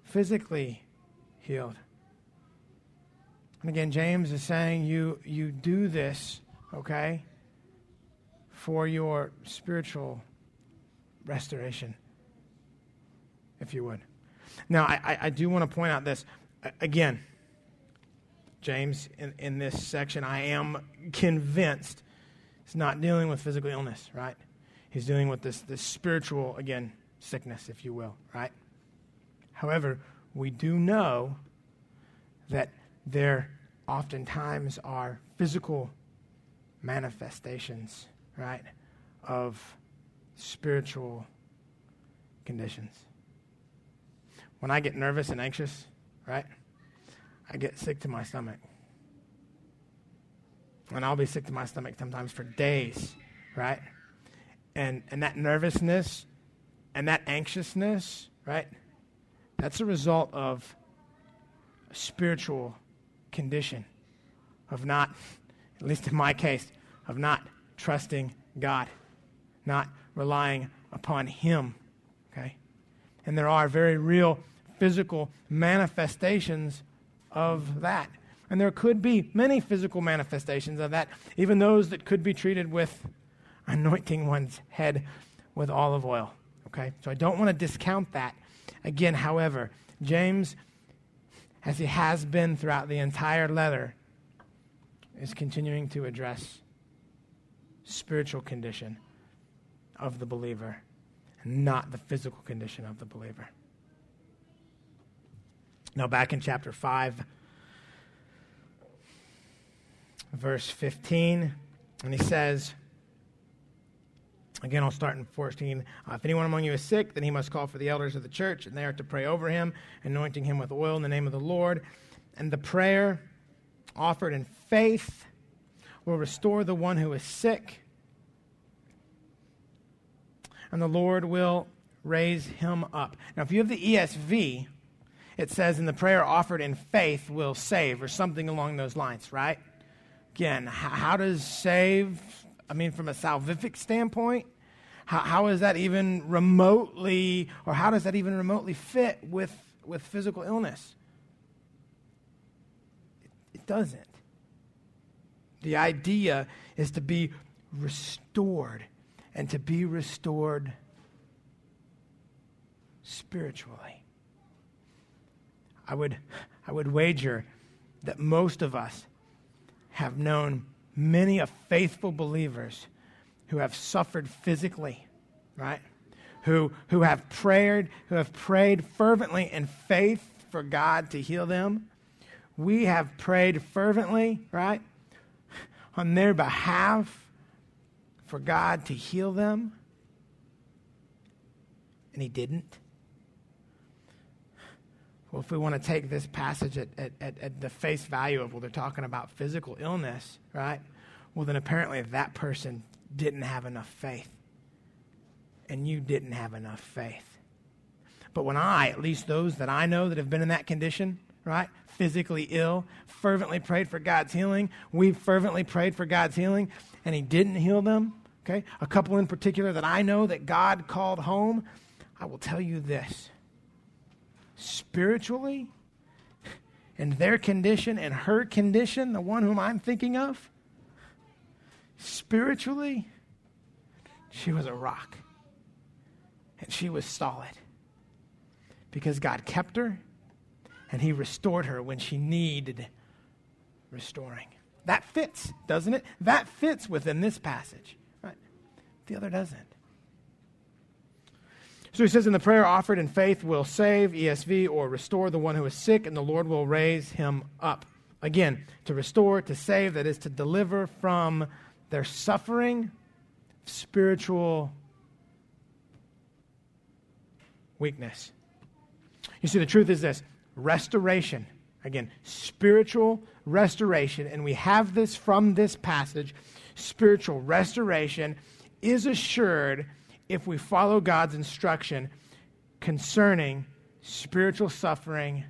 physically healed. And again, James is saying you, you do this, okay? For your spiritual restoration, if you would. Now, I, I do want to point out this. Again, James, in, in this section, I am convinced he's not dealing with physical illness, right? He's dealing with this, this spiritual, again, sickness, if you will, right? However, we do know that there oftentimes are physical manifestations right, of spiritual conditions. When I get nervous and anxious, right, I get sick to my stomach. And I'll be sick to my stomach sometimes for days, right? And, and that nervousness and that anxiousness right? That's a result of a spiritual condition, of not, at least in my case, of not trusting God, not relying upon Him, okay? And there are very real physical manifestations of that. And there could be many physical manifestations of that, even those that could be treated with anointing one's head with olive oil. Okay? So I don't want to discount that. Again, however, James, as he has been throughout the entire letter, is continuing to address spiritual condition of the believer, not the physical condition of the believer. Now, back in chapter 5, verse 15, and he says, Again, I'll start in 14. Uh, if anyone among you is sick, then he must call for the elders of the church, and they are to pray over him, anointing him with oil in the name of the Lord. And the prayer offered in faith will restore the one who is sick, and the Lord will raise him up. Now, if you have the ESV, it says, in the prayer offered in faith will save, or something along those lines, right? Again, how does save, I mean, from a salvific standpoint, how, how is that even remotely, or how does that even remotely fit with, with physical illness? It, it doesn't. The idea is to be restored and to be restored spiritually. I would, I would wager that most of us have known many of faithful believers who have suffered physically, right? Who, who have prayed, who have prayed fervently in faith for God to heal them. We have prayed fervently, right? On their behalf for God to heal them. And he didn't. Well, if we want to take this passage at, at, at, at the face value of, well, they're talking about physical illness, right? Well, then apparently that person didn't have enough faith. And you didn't have enough faith. But when I, at least those that I know that have been in that condition, right, physically ill, fervently prayed for God's healing, we fervently prayed for God's healing, and He didn't heal them, okay? A couple in particular that I know that God called home, I will tell you this. Spiritually, in their condition and her condition, the one whom I'm thinking of, Spiritually, she was a rock. And she was solid. Because God kept her and He restored her when she needed restoring. That fits, doesn't it? That fits within this passage. Right? The other doesn't. So he says, in the prayer offered in faith will save, ESV, or restore the one who is sick, and the Lord will raise him up. Again, to restore, to save, that is to deliver from their suffering, spiritual weakness. You see, the truth is this restoration, again, spiritual restoration, and we have this from this passage. Spiritual restoration is assured if we follow God's instruction concerning spiritual suffering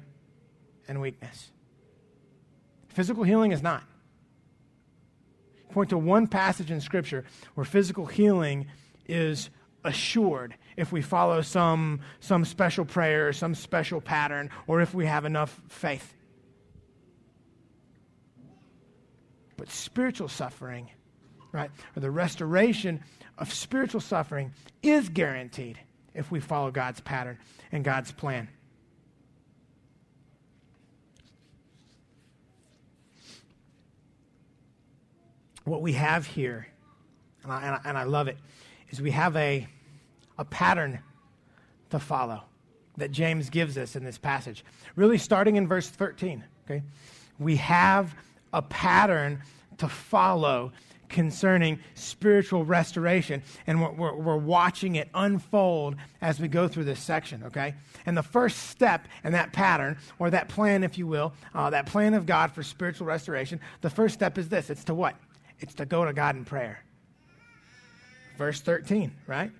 and weakness. Physical healing is not. Point to one passage in Scripture where physical healing is assured if we follow some, some special prayer, some special pattern, or if we have enough faith. But spiritual suffering, right, or the restoration of spiritual suffering is guaranteed if we follow God's pattern and God's plan. what we have here, and I, and I, and I love it, is we have a, a pattern to follow that James gives us in this passage. Really, starting in verse 13, okay? We have a pattern to follow concerning spiritual restoration, and we're, we're, we're, watching it unfold as we go through this section, okay? And the first step in that pattern, or that plan, if you will, uh, that plan of God for spiritual restoration, the first step is this it's to what? It's to go to God in prayer. Verse 13, right?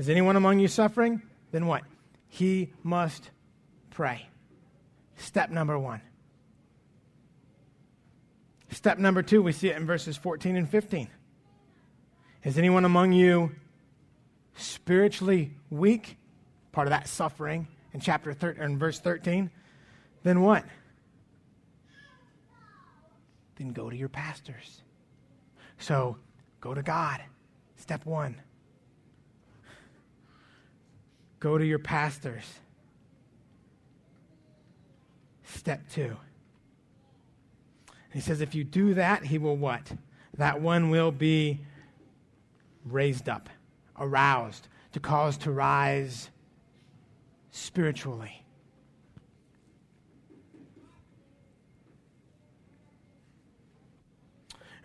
Is anyone among you suffering? Then what? he must pray. Step number one. Step number two, we see it in verses 14 and 15. Is anyone among you spiritually weak? Part of that suffering in chapter 13, in verse 13. Then what? Then go to your pastors. So go to God. Step one. Go to your pastors. Step two. He says, if you do that, he will what? That one will be raised up, aroused, to cause to rise spiritually.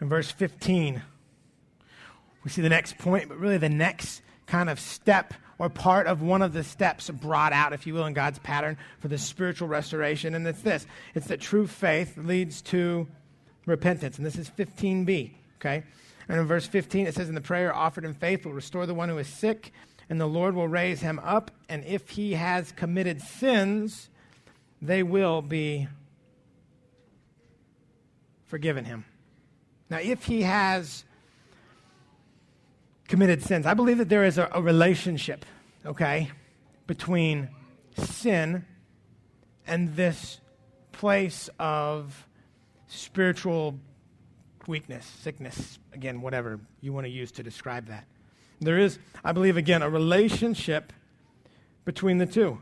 In verse 15, we see the next point, but really the next kind of step or part of one of the steps brought out, if you will, in God's pattern for the spiritual restoration. And it's this it's that true faith leads to repentance. And this is 15b, okay? And in verse 15, it says, And the prayer offered in faith will restore the one who is sick, and the Lord will raise him up. And if he has committed sins, they will be forgiven him. Now, if he has committed sins. I believe that there is a, a relationship, okay, between sin and this place of spiritual weakness, sickness, again, whatever you want to use to describe that. There is, I believe, again, a relationship between the two.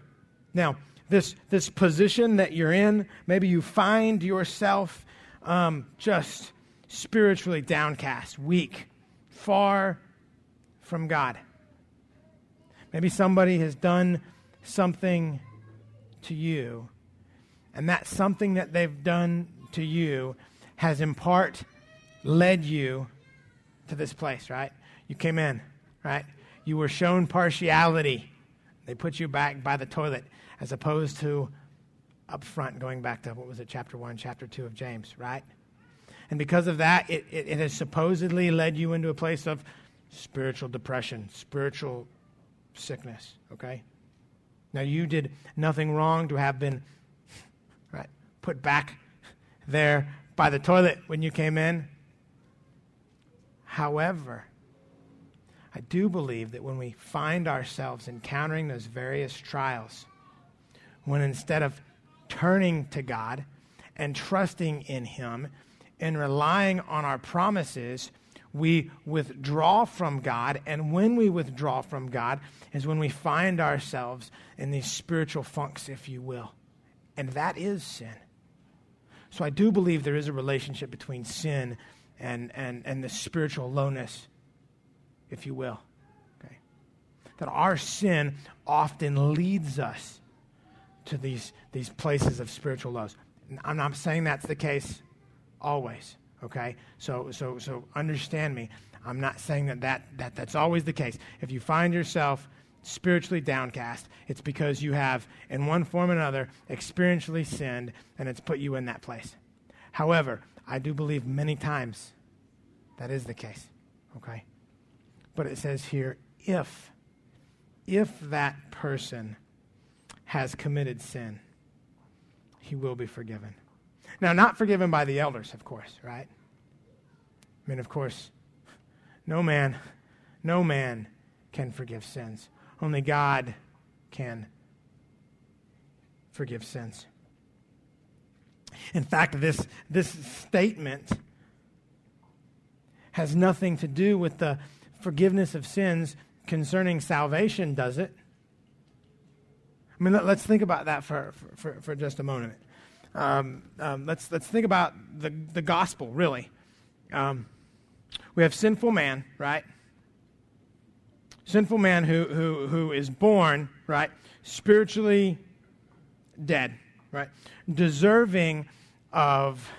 Now, this, this position that you're in, maybe you find yourself um, just spiritually downcast, weak, far from God. Maybe somebody has done something to you, and that something that they've done to you has in part led you to this place, right? You came in, right? You were shown partiality. They put you back by the toilet as opposed to up front, going back to what was it, chapter 1, chapter 2 of James, right? And because of that, it, it, it has supposedly led you into a place of spiritual depression, spiritual sickness, okay? Now, you did nothing wrong to have been right, put back there by the toilet when you came in. However, I do believe that when we find ourselves encountering those various trials, when instead of turning to God and trusting in Him and relying on our promises, we withdraw from God. And when we withdraw from God is when we find ourselves in these spiritual funks, if you will. And that is sin. So I do believe there is a relationship between sin and, and, and the spiritual lowness, if you will. Okay? That our sin often leads us to these, these places of spiritual lows. I'm not saying that's the case always. Okay? So, so, so understand me. I'm not saying that, that, that that's always the case. If you find yourself spiritually downcast, it's because you have, in one form or another, experientially sinned, and it's put you in that place. However, I do believe many times that is the case. Okay? But it says here, if, if that person has committed sin, he will be forgiven. Now, not forgiven by the elders, of course, right? I mean, of course, no man, no man can forgive sins. Only God can forgive sins. In fact, this, this statement has nothing to do with the forgiveness of sins concerning salvation, does it? I mean, let, us think about that for, for, for just a moment um, um, let's, let's think about the, the gospel, really. Um, we have sinful man, right? Sinful man who, who, who is born, right? Spiritually dead, right? Deserving of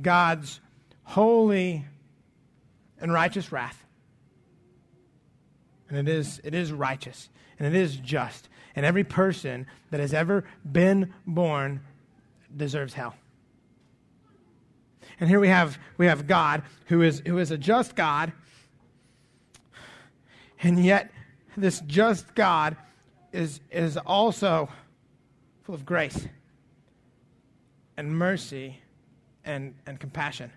God's holy and righteous wrath. And it is, it is righteous and it is just. And every person that has ever been born deserves hell. And here we have, we have God, who is, who is a just God, and yet this just God is, is also full of grace and mercy and, and compassion.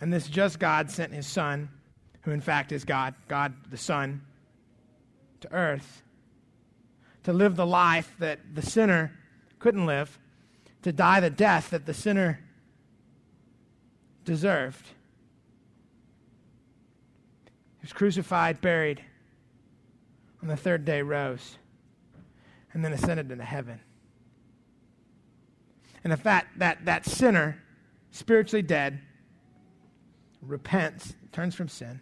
And this just God sent his Son, who in fact is God, God the Son, to earth to live the life that the sinner couldn't live, to die the death that the sinner deserved. He was crucified, buried, on the third day rose, and then ascended into heaven. And if that, that, that sinner, spiritually dead, repents, turns from sin,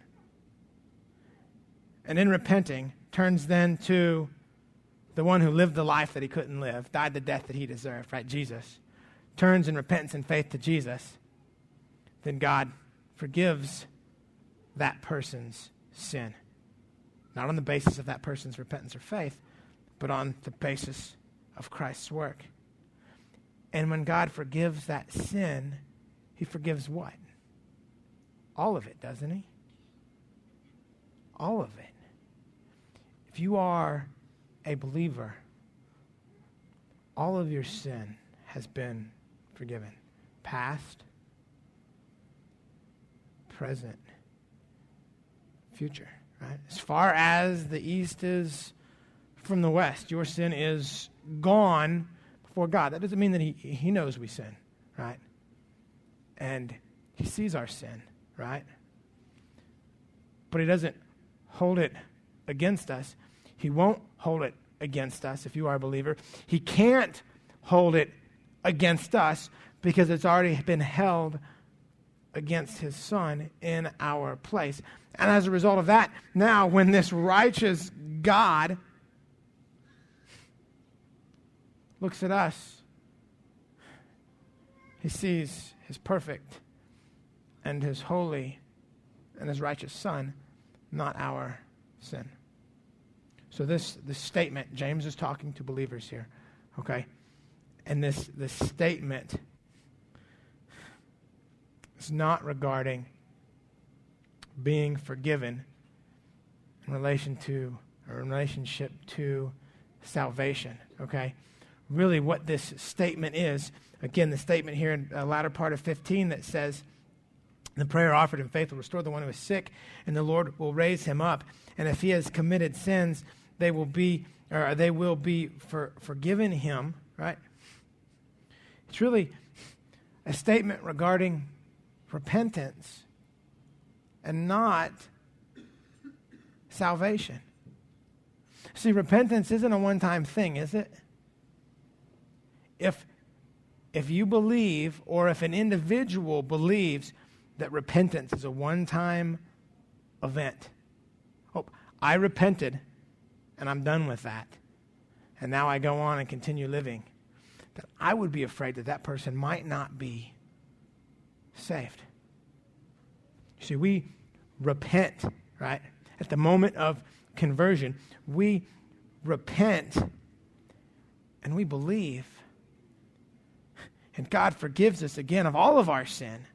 and in repenting, turns then to the one who lived the life that he couldn't live, died the death that he deserved, right? Jesus, turns in repentance and faith to Jesus, then God forgives that person's sin. Not on the basis of that person's repentance or faith, but on the basis of Christ's work. And when God forgives that sin, he forgives what? All of it, doesn't he? All of it. If you are a believer, all of your sin has been forgiven. Past, present, future, right? As far as the east is from the west, your sin is gone before God. That doesn't mean that He, he knows we sin, right? And He sees our sin, right? But He doesn't hold it against us. He won't hold it against us if you are a believer. He can't hold it against us because it's already been held against his son in our place. And as a result of that, now when this righteous God looks at us, he sees his perfect and his holy and his righteous son, not our sin. So this, this statement, James is talking to believers here, okay? And this, this statement is not regarding being forgiven in relation to or in relationship to salvation, okay? Really what this statement is, again, the statement here in the latter part of 15 that says, the prayer offered in faith will restore the one who is sick, and the Lord will raise him up. And if he has committed sins, they will be or they will be for, forgiven him, right? It's really a statement regarding repentance and not salvation. See, repentance isn't a one time thing, is it? If, if you believe, or if an individual believes that repentance is a one time event, oh, I repented and I'm done with that. And now I go on and continue living. That I would be afraid that that person might not be saved. See, we repent, right? At the moment of conversion, we repent and we believe. And God forgives us again of all of our sin.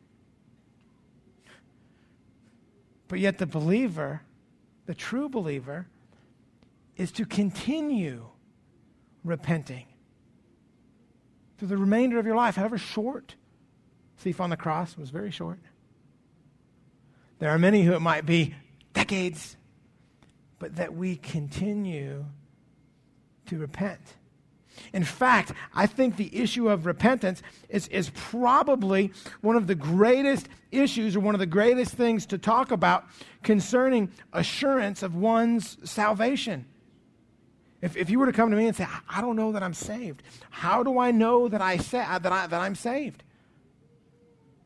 But yet, the believer, the true believer, is to continue repenting through the remainder of your life, however short. Thief on the cross was very short. There are many who it might be decades, but that we continue to repent. In fact, I think the issue of repentance is, is probably one of the greatest issues or one of the greatest things to talk about concerning assurance of one's salvation. If, if you were to come to me and say, I don't know that I'm saved, how do I know that, I sa- uh, that, I, that I'm saved?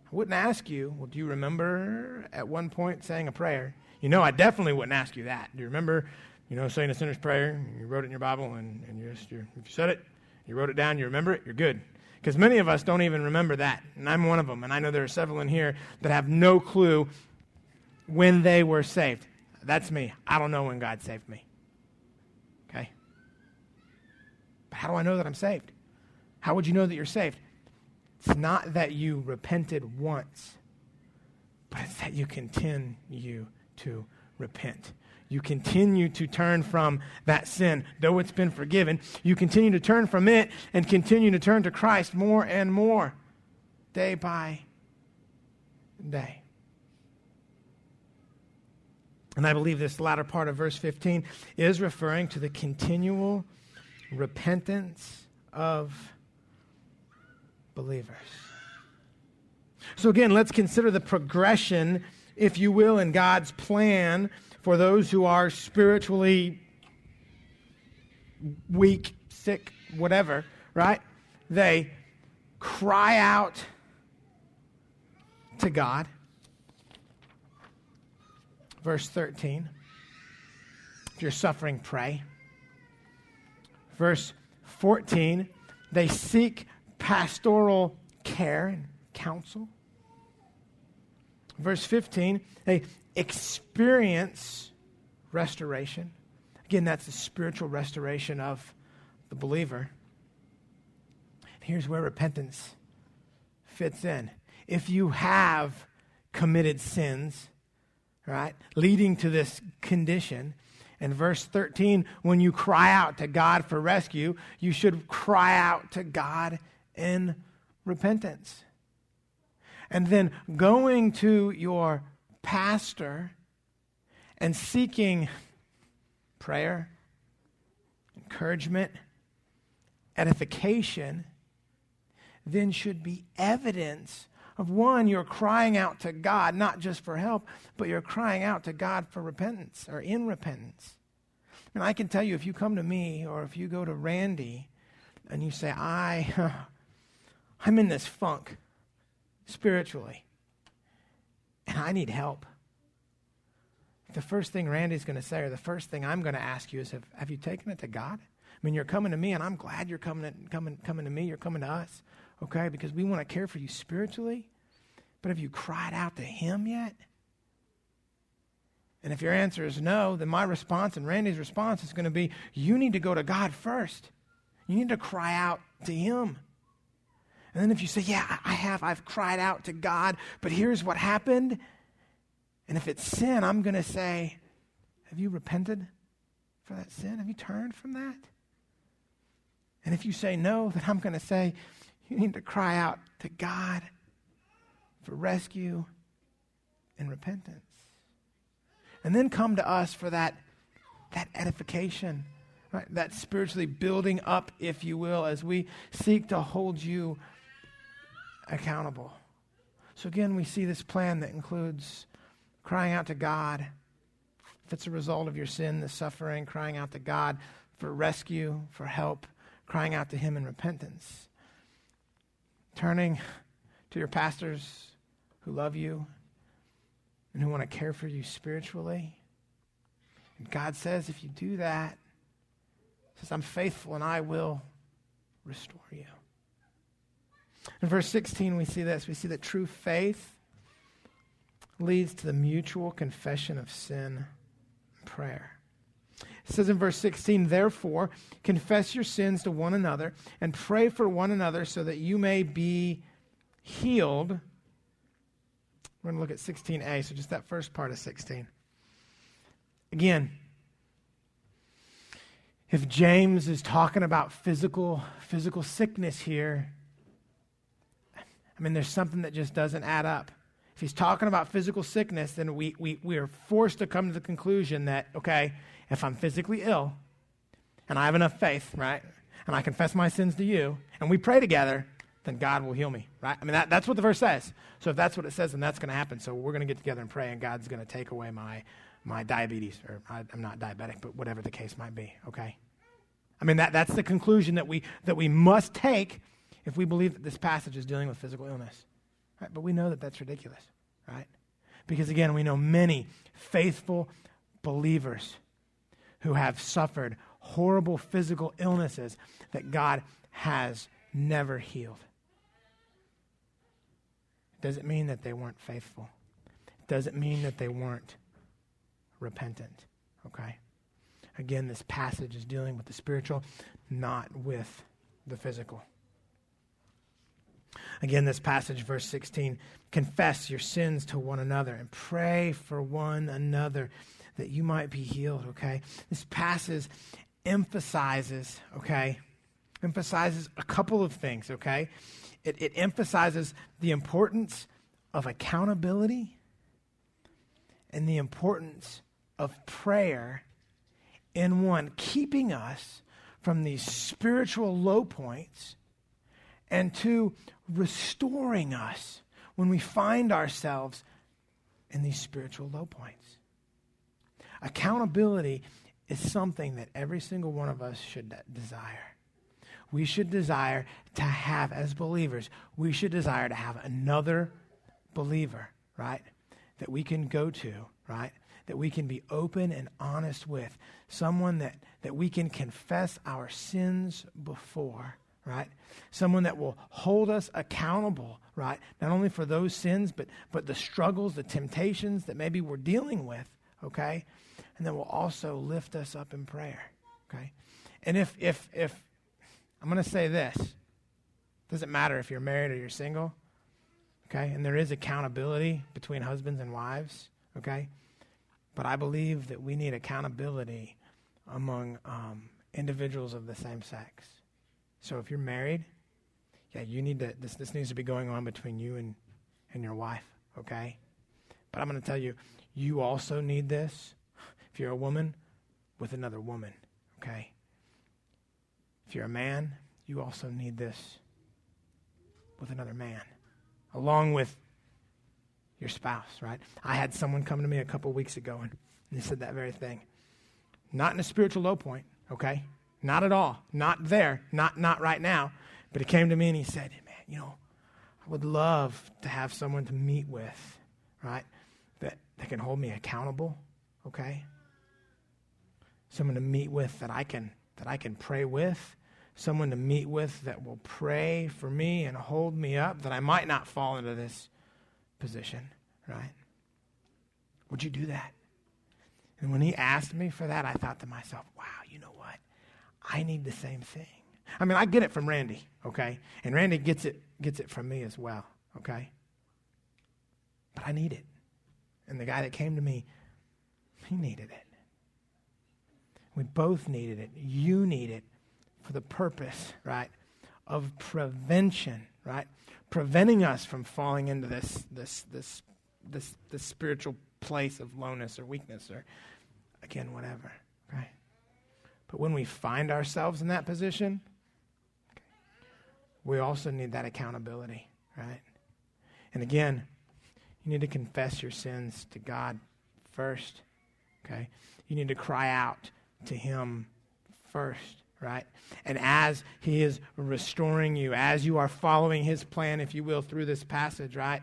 I wouldn't ask you, well, do you remember at one point saying a prayer? You know, I definitely wouldn't ask you that. Do you remember, you know, saying a sinner's prayer? You wrote it in your Bible, and, and you just, if you said it, you wrote it down, you remember it, you're good. Because many of us don't even remember that, and I'm one of them. And I know there are several in here that have no clue when they were saved. That's me. I don't know when God saved me. How do I know that I'm saved? How would you know that you're saved? It's not that you repented once, but it's that you continue to repent. You continue to turn from that sin. Though it's been forgiven, you continue to turn from it and continue to turn to Christ more and more, day by day. And I believe this latter part of verse 15 is referring to the continual repentance of believers. So, again, let's consider the progression, if you will, in God's plan for those who are spiritually weak, sick, whatever, right? They cry out to God. Verse 13. If you're suffering, pray. Verse 14. They seek pastoral care and counsel. Verse 15. They experience restoration. Again, that's the spiritual restoration of the believer. Here's where repentance fits in. If you have committed sins, right, leading to this condition, in verse 13, when you cry out to God for rescue, you should cry out to God in repentance. And then going to your pastor and seeking prayer, encouragement, edification, then should be evidence of one, you're crying out to God, not just for help, but you're crying out to God for repentance or in repentance. And I can tell you, if you come to me or if you go to Randy and you say, I, <laughs> I'm in this funk spiritually, and I need help. The first thing Randy's going to say, or the first thing I'm going to ask you is, have, have you taken it to God? I mean, you're coming to me, and I'm glad you're coming to, coming, coming to me. You're coming to us, okay? Because we want to care for you spiritually. But have you cried out to Him yet? And if your answer is no, then my response and Randy's response is going to be you need to go to God first. You need to cry out to Him. And then if you say, Yeah, I have, I've cried out to God, but here's what happened. And if it's sin, I'm going to say, Have you repented for that sin? Have you turned from that? And if you say no, then I'm going to say, You need to cry out to God for rescue and repentance. And then come to us for that, that edification, right? that spiritually building up, if you will, as we seek to hold you accountable. So again, we see this plan that includes crying out to God. If it's a result of your sin, the suffering, crying out to God for rescue, for help, crying out to Him in repentance. Turning to your pastors who love you and who want to care for you spiritually. And God says, if you do that, says, I'm faithful and I will restore you. In verse 16, we see this. We see that true faith leads to the mutual confession of sin and prayer. It says in verse 16, therefore, confess your sins to one another and pray for one another so that you may be healed. We're going to look at 16a, so just that first part of 16. Again, if James is talking about physical physical sickness here, I mean, there's something that just doesn't add up. If he's talking about physical sickness, then we, we, we are forced to come to the conclusion that, okay, if I'm physically ill and I have enough faith, right, and I confess my sins to you, and we pray together, then God will heal me, right? I mean, that, that's what the verse says. So if that's what it says, then that's going to happen. So we're going to get together and pray, and God's going to take away my, my diabetes, or I, I'm not diabetic, but whatever the case might be, okay? I mean, that, that's the conclusion that we, that we must take if we believe that this passage is dealing with physical illness. Right? But we know that that's ridiculous, right? Because again, we know many faithful believers who have suffered horrible physical illnesses that God has never healed. It Does it mean that they weren't faithful? it Does it mean that they weren't repentant? Okay? Again, this passage is dealing with the spiritual, not with the physical. Again, this passage, verse 16 confess your sins to one another and pray for one another that you might be healed, okay? This passage emphasizes, okay? Emphasizes a couple of things, okay? It, it emphasizes the importance of accountability and the importance of prayer in one, keeping us from these spiritual low points, and two, restoring us when we find ourselves in these spiritual low points. Accountability is something that every single one of us should desire. We should desire to have, as believers, we should desire to have another believer, right? That we can go to, right? That we can be open and honest with. Someone that, that we can confess our sins before, right? Someone that will hold us accountable, right? Not only for those sins, but, but the struggles, the temptations that maybe we're dealing with, okay? And then will also lift us up in prayer, okay? And if, if, if, I'm going to say this doesn't matter if you're married or you're single, okay? And there is accountability between husbands and wives, okay? But I believe that we need accountability among um, individuals of the same sex. So if you're married, yeah, you need to, this, this needs to be going on between you and, and your wife, okay? But I'm going to tell you, you also need this, if you're a woman, with another woman, okay? If you're a man, you also need this with another man, along with your spouse, right? I had someone come to me a couple weeks ago and they said that very thing. Not in a spiritual low point, okay? Not at all. Not there. Not not right now. But he came to me and he said, Man, you know, I would love to have someone to meet with, right? That that can hold me accountable, okay? Someone to meet with that I can that I can pray with, someone to meet with that will pray for me and hold me up, that I might not fall into this position, right? Would you do that? And when he asked me for that, I thought to myself, wow, you know what? I need the same thing. I mean, I get it from Randy, okay? And Randy gets it gets it from me as well, okay? But I need it. And the guy that came to me, he needed it. We both needed it. You need it for the purpose, right, of prevention, right? Preventing us from falling into this, this, this, this, this spiritual place of lowness or weakness or, again, whatever, right? But when we find ourselves in that position, we also need that accountability, right? And again, you need to confess your sins to God first, okay? You need to cry out to Him first, right? And as He is restoring you, as you are following His plan, if you will, through this passage, right?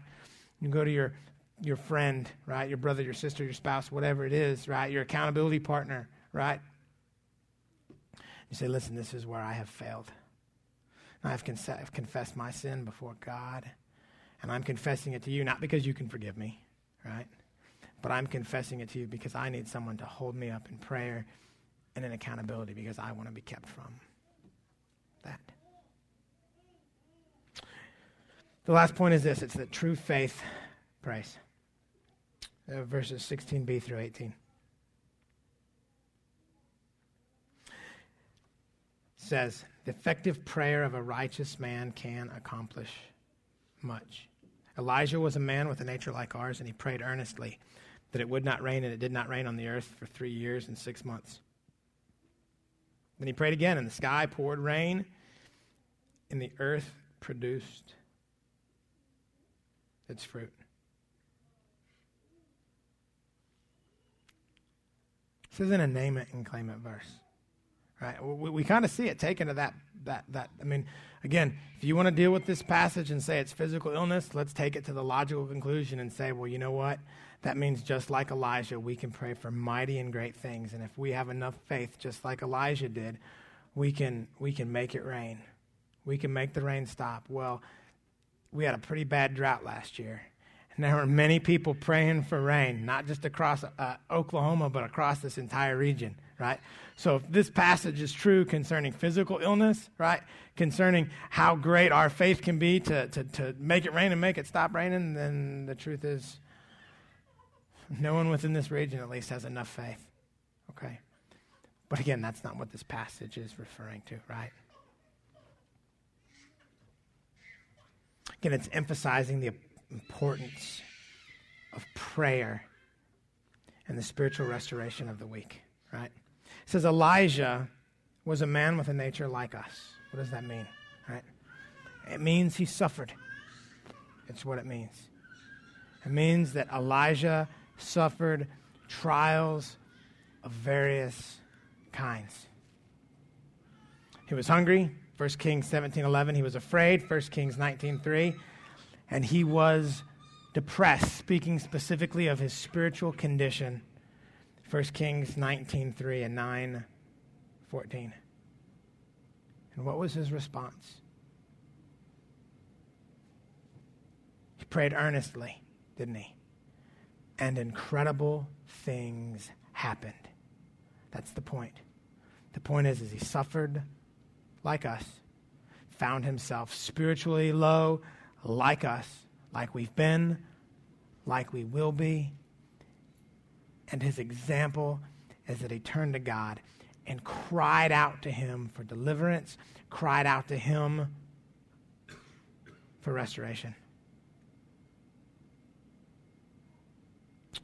You go to your your friend, right? Your brother, your sister, your spouse, whatever it is, right? Your accountability partner, right? You say, listen, this is where I have failed. And I've, con- I've confessed my sin before God, and I'm confessing it to you, not because you can forgive me, right? But I'm confessing it to you because I need someone to hold me up in prayer and an accountability because I want to be kept from that. The last point is this it's that true faith prays. Uh, verses 16b through 18. says, The effective prayer of a righteous man can accomplish much. Elijah was a man with a nature like ours, and he prayed earnestly that it would not rain, and it did not rain on the earth for three years and six months. Then he prayed again, and the sky poured rain, and the earth produced its fruit. This isn't a name it and claim it verse. Right? We, we kind of see it taken to that, that, that. I mean, again, if you want to deal with this passage and say it's physical illness, let's take it to the logical conclusion and say, well, you know what? That means just like Elijah, we can pray for mighty and great things. And if we have enough faith, just like Elijah did, we can, we can make it rain. We can make the rain stop. Well, we had a pretty bad drought last year. And there were many people praying for rain, not just across uh, Oklahoma, but across this entire region, right? So if this passage is true concerning physical illness, right, concerning how great our faith can be to, to, to make it rain and make it stop raining, then the truth is No one within this region, at least, has enough faith. Okay? But again, that's not what this passage is referring to, right? Again, it's emphasizing the importance of prayer and the spiritual restoration of the weak, right? It says Elijah was a man with a nature like us. What does that mean, right? It means he suffered. It's what it means. It means that Elijah suffered trials of various kinds. He was hungry, 1 Kings 17:11. He was afraid, 1 Kings 19:3, and he was depressed, speaking specifically of his spiritual condition. 1 Kings 19:3 and 9:14. And what was his response? He prayed earnestly, didn't he? And incredible things happened. That's the point. The point is, is he suffered like us, found himself spiritually low like us, like we've been, like we will be. And his example is that he turned to God and cried out to him for deliverance, cried out to him for restoration.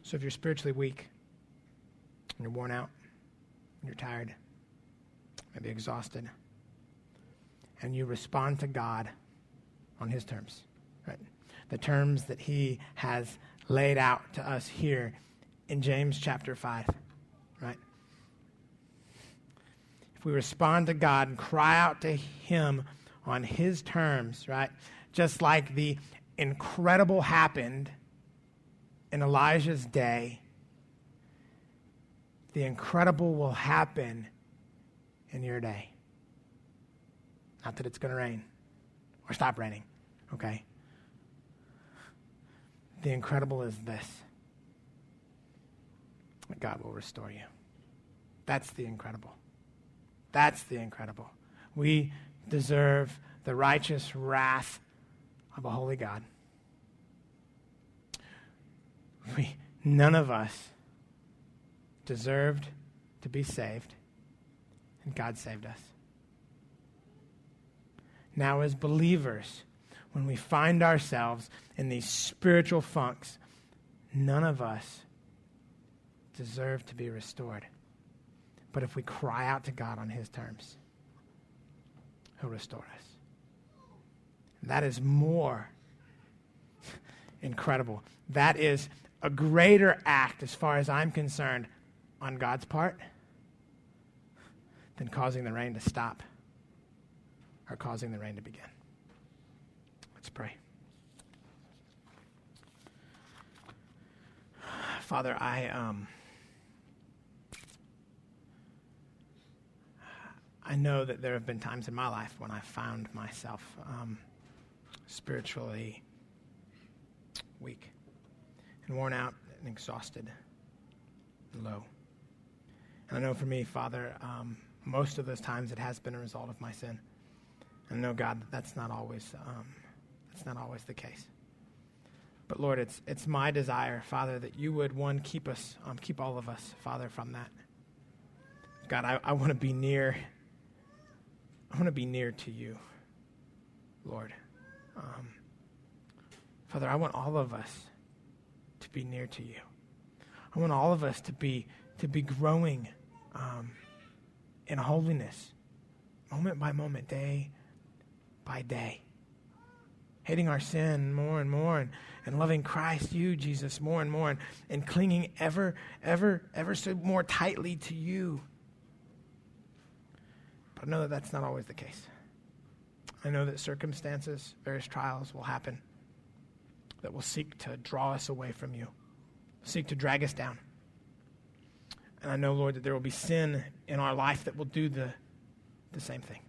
So if you're spiritually weak, and you're worn out, and you're tired, maybe exhausted, and you respond to God on His terms, right? The terms that He has laid out to us here in James chapter 5, right? If we respond to God and cry out to Him on His terms, right? Just like the incredible happened in Elijah's day, the incredible will happen in your day. Not that it's going to rain or stop raining, okay? The incredible is this God will restore you. That's the incredible. That's the incredible. We deserve the righteous wrath of a holy God. We, none of us deserved to be saved, and God saved us. Now, as believers, when we find ourselves in these spiritual funks, none of us deserve to be restored. But if we cry out to God on His terms, He'll restore us. That is more <laughs> incredible. That is a greater act, as far as I'm concerned, on God's part than causing the rain to stop or causing the rain to begin. Let's pray. Father, I um, I know that there have been times in my life when I found myself um, spiritually weak and worn out and exhausted and low. And I know for me, Father, um, most of those times it has been a result of my sin. And I know, God, that that's not always um, that's not always the case. But Lord, it's it's my desire, Father, that you would one keep us, um, keep all of us, Father, from that. God, I, I want to be near. I want to be near to you, Lord. Um, Father, I want all of us to be near to you. I want all of us to be to be growing um, in holiness, moment by moment, day by day. Hating our sin more and more and, and loving Christ, you, Jesus, more and more and, and clinging ever, ever, ever so more tightly to you. But I know that that's not always the case. I know that circumstances, various trials will happen that will seek to draw us away from you, seek to drag us down. And I know, Lord, that there will be sin in our life that will do the, the same thing.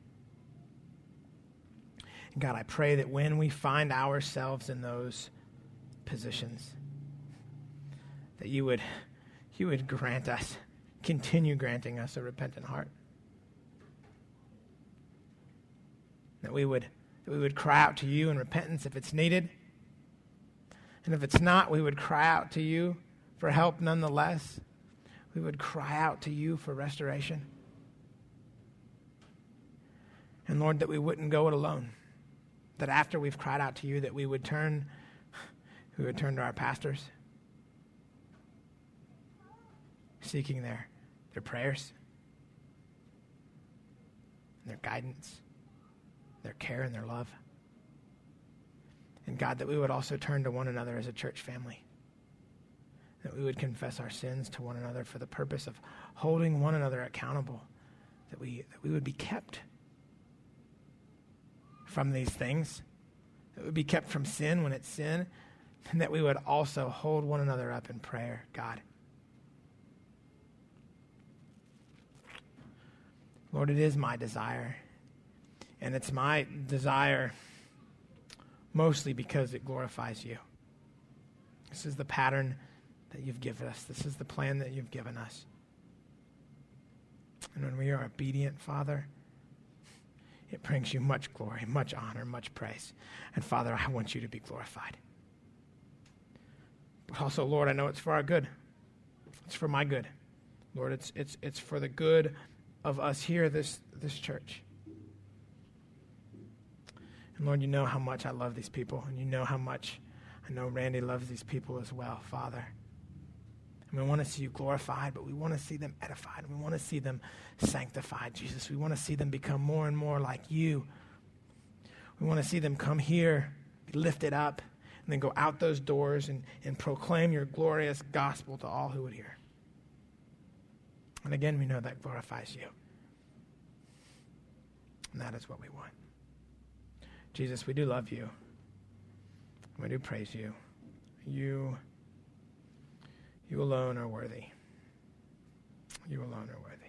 And God, I pray that when we find ourselves in those positions, that you would, you would grant us, continue granting us a repentant heart. That we would, that we would cry out to you in repentance if it's needed. And if it's not, we would cry out to you for help nonetheless. We would cry out to you for restoration. And Lord, that we wouldn't go it alone. That after we've cried out to you, that we would turn, we would turn to our pastors, seeking their, their prayers, their guidance, their care, and their love. And God, that we would also turn to one another as a church family. That we would confess our sins to one another for the purpose of holding one another accountable. That we, that we would be kept from these things. That we would be kept from sin when it's sin. And that we would also hold one another up in prayer, God. Lord, it is my desire. And it's my desire mostly because it glorifies you. This is the pattern that you've given us, this is the plan that you've given us. And when we are obedient, Father, it brings you much glory, much honor, much praise. And Father, I want you to be glorified. But also, Lord, I know it's for our good. It's for my good. Lord, it's, it's, it's for the good of us here, this, this church. Lord, you know how much I love these people, and you know how much I know Randy loves these people as well, Father. And we want to see you glorified, but we want to see them edified. and We want to see them sanctified, Jesus. We want to see them become more and more like you. We want to see them come here, be lifted up, and then go out those doors and, and proclaim your glorious gospel to all who would hear. And again, we know that glorifies you. And that is what we want. Jesus, we do love you. We do praise you. You, you alone are worthy. You alone are worthy.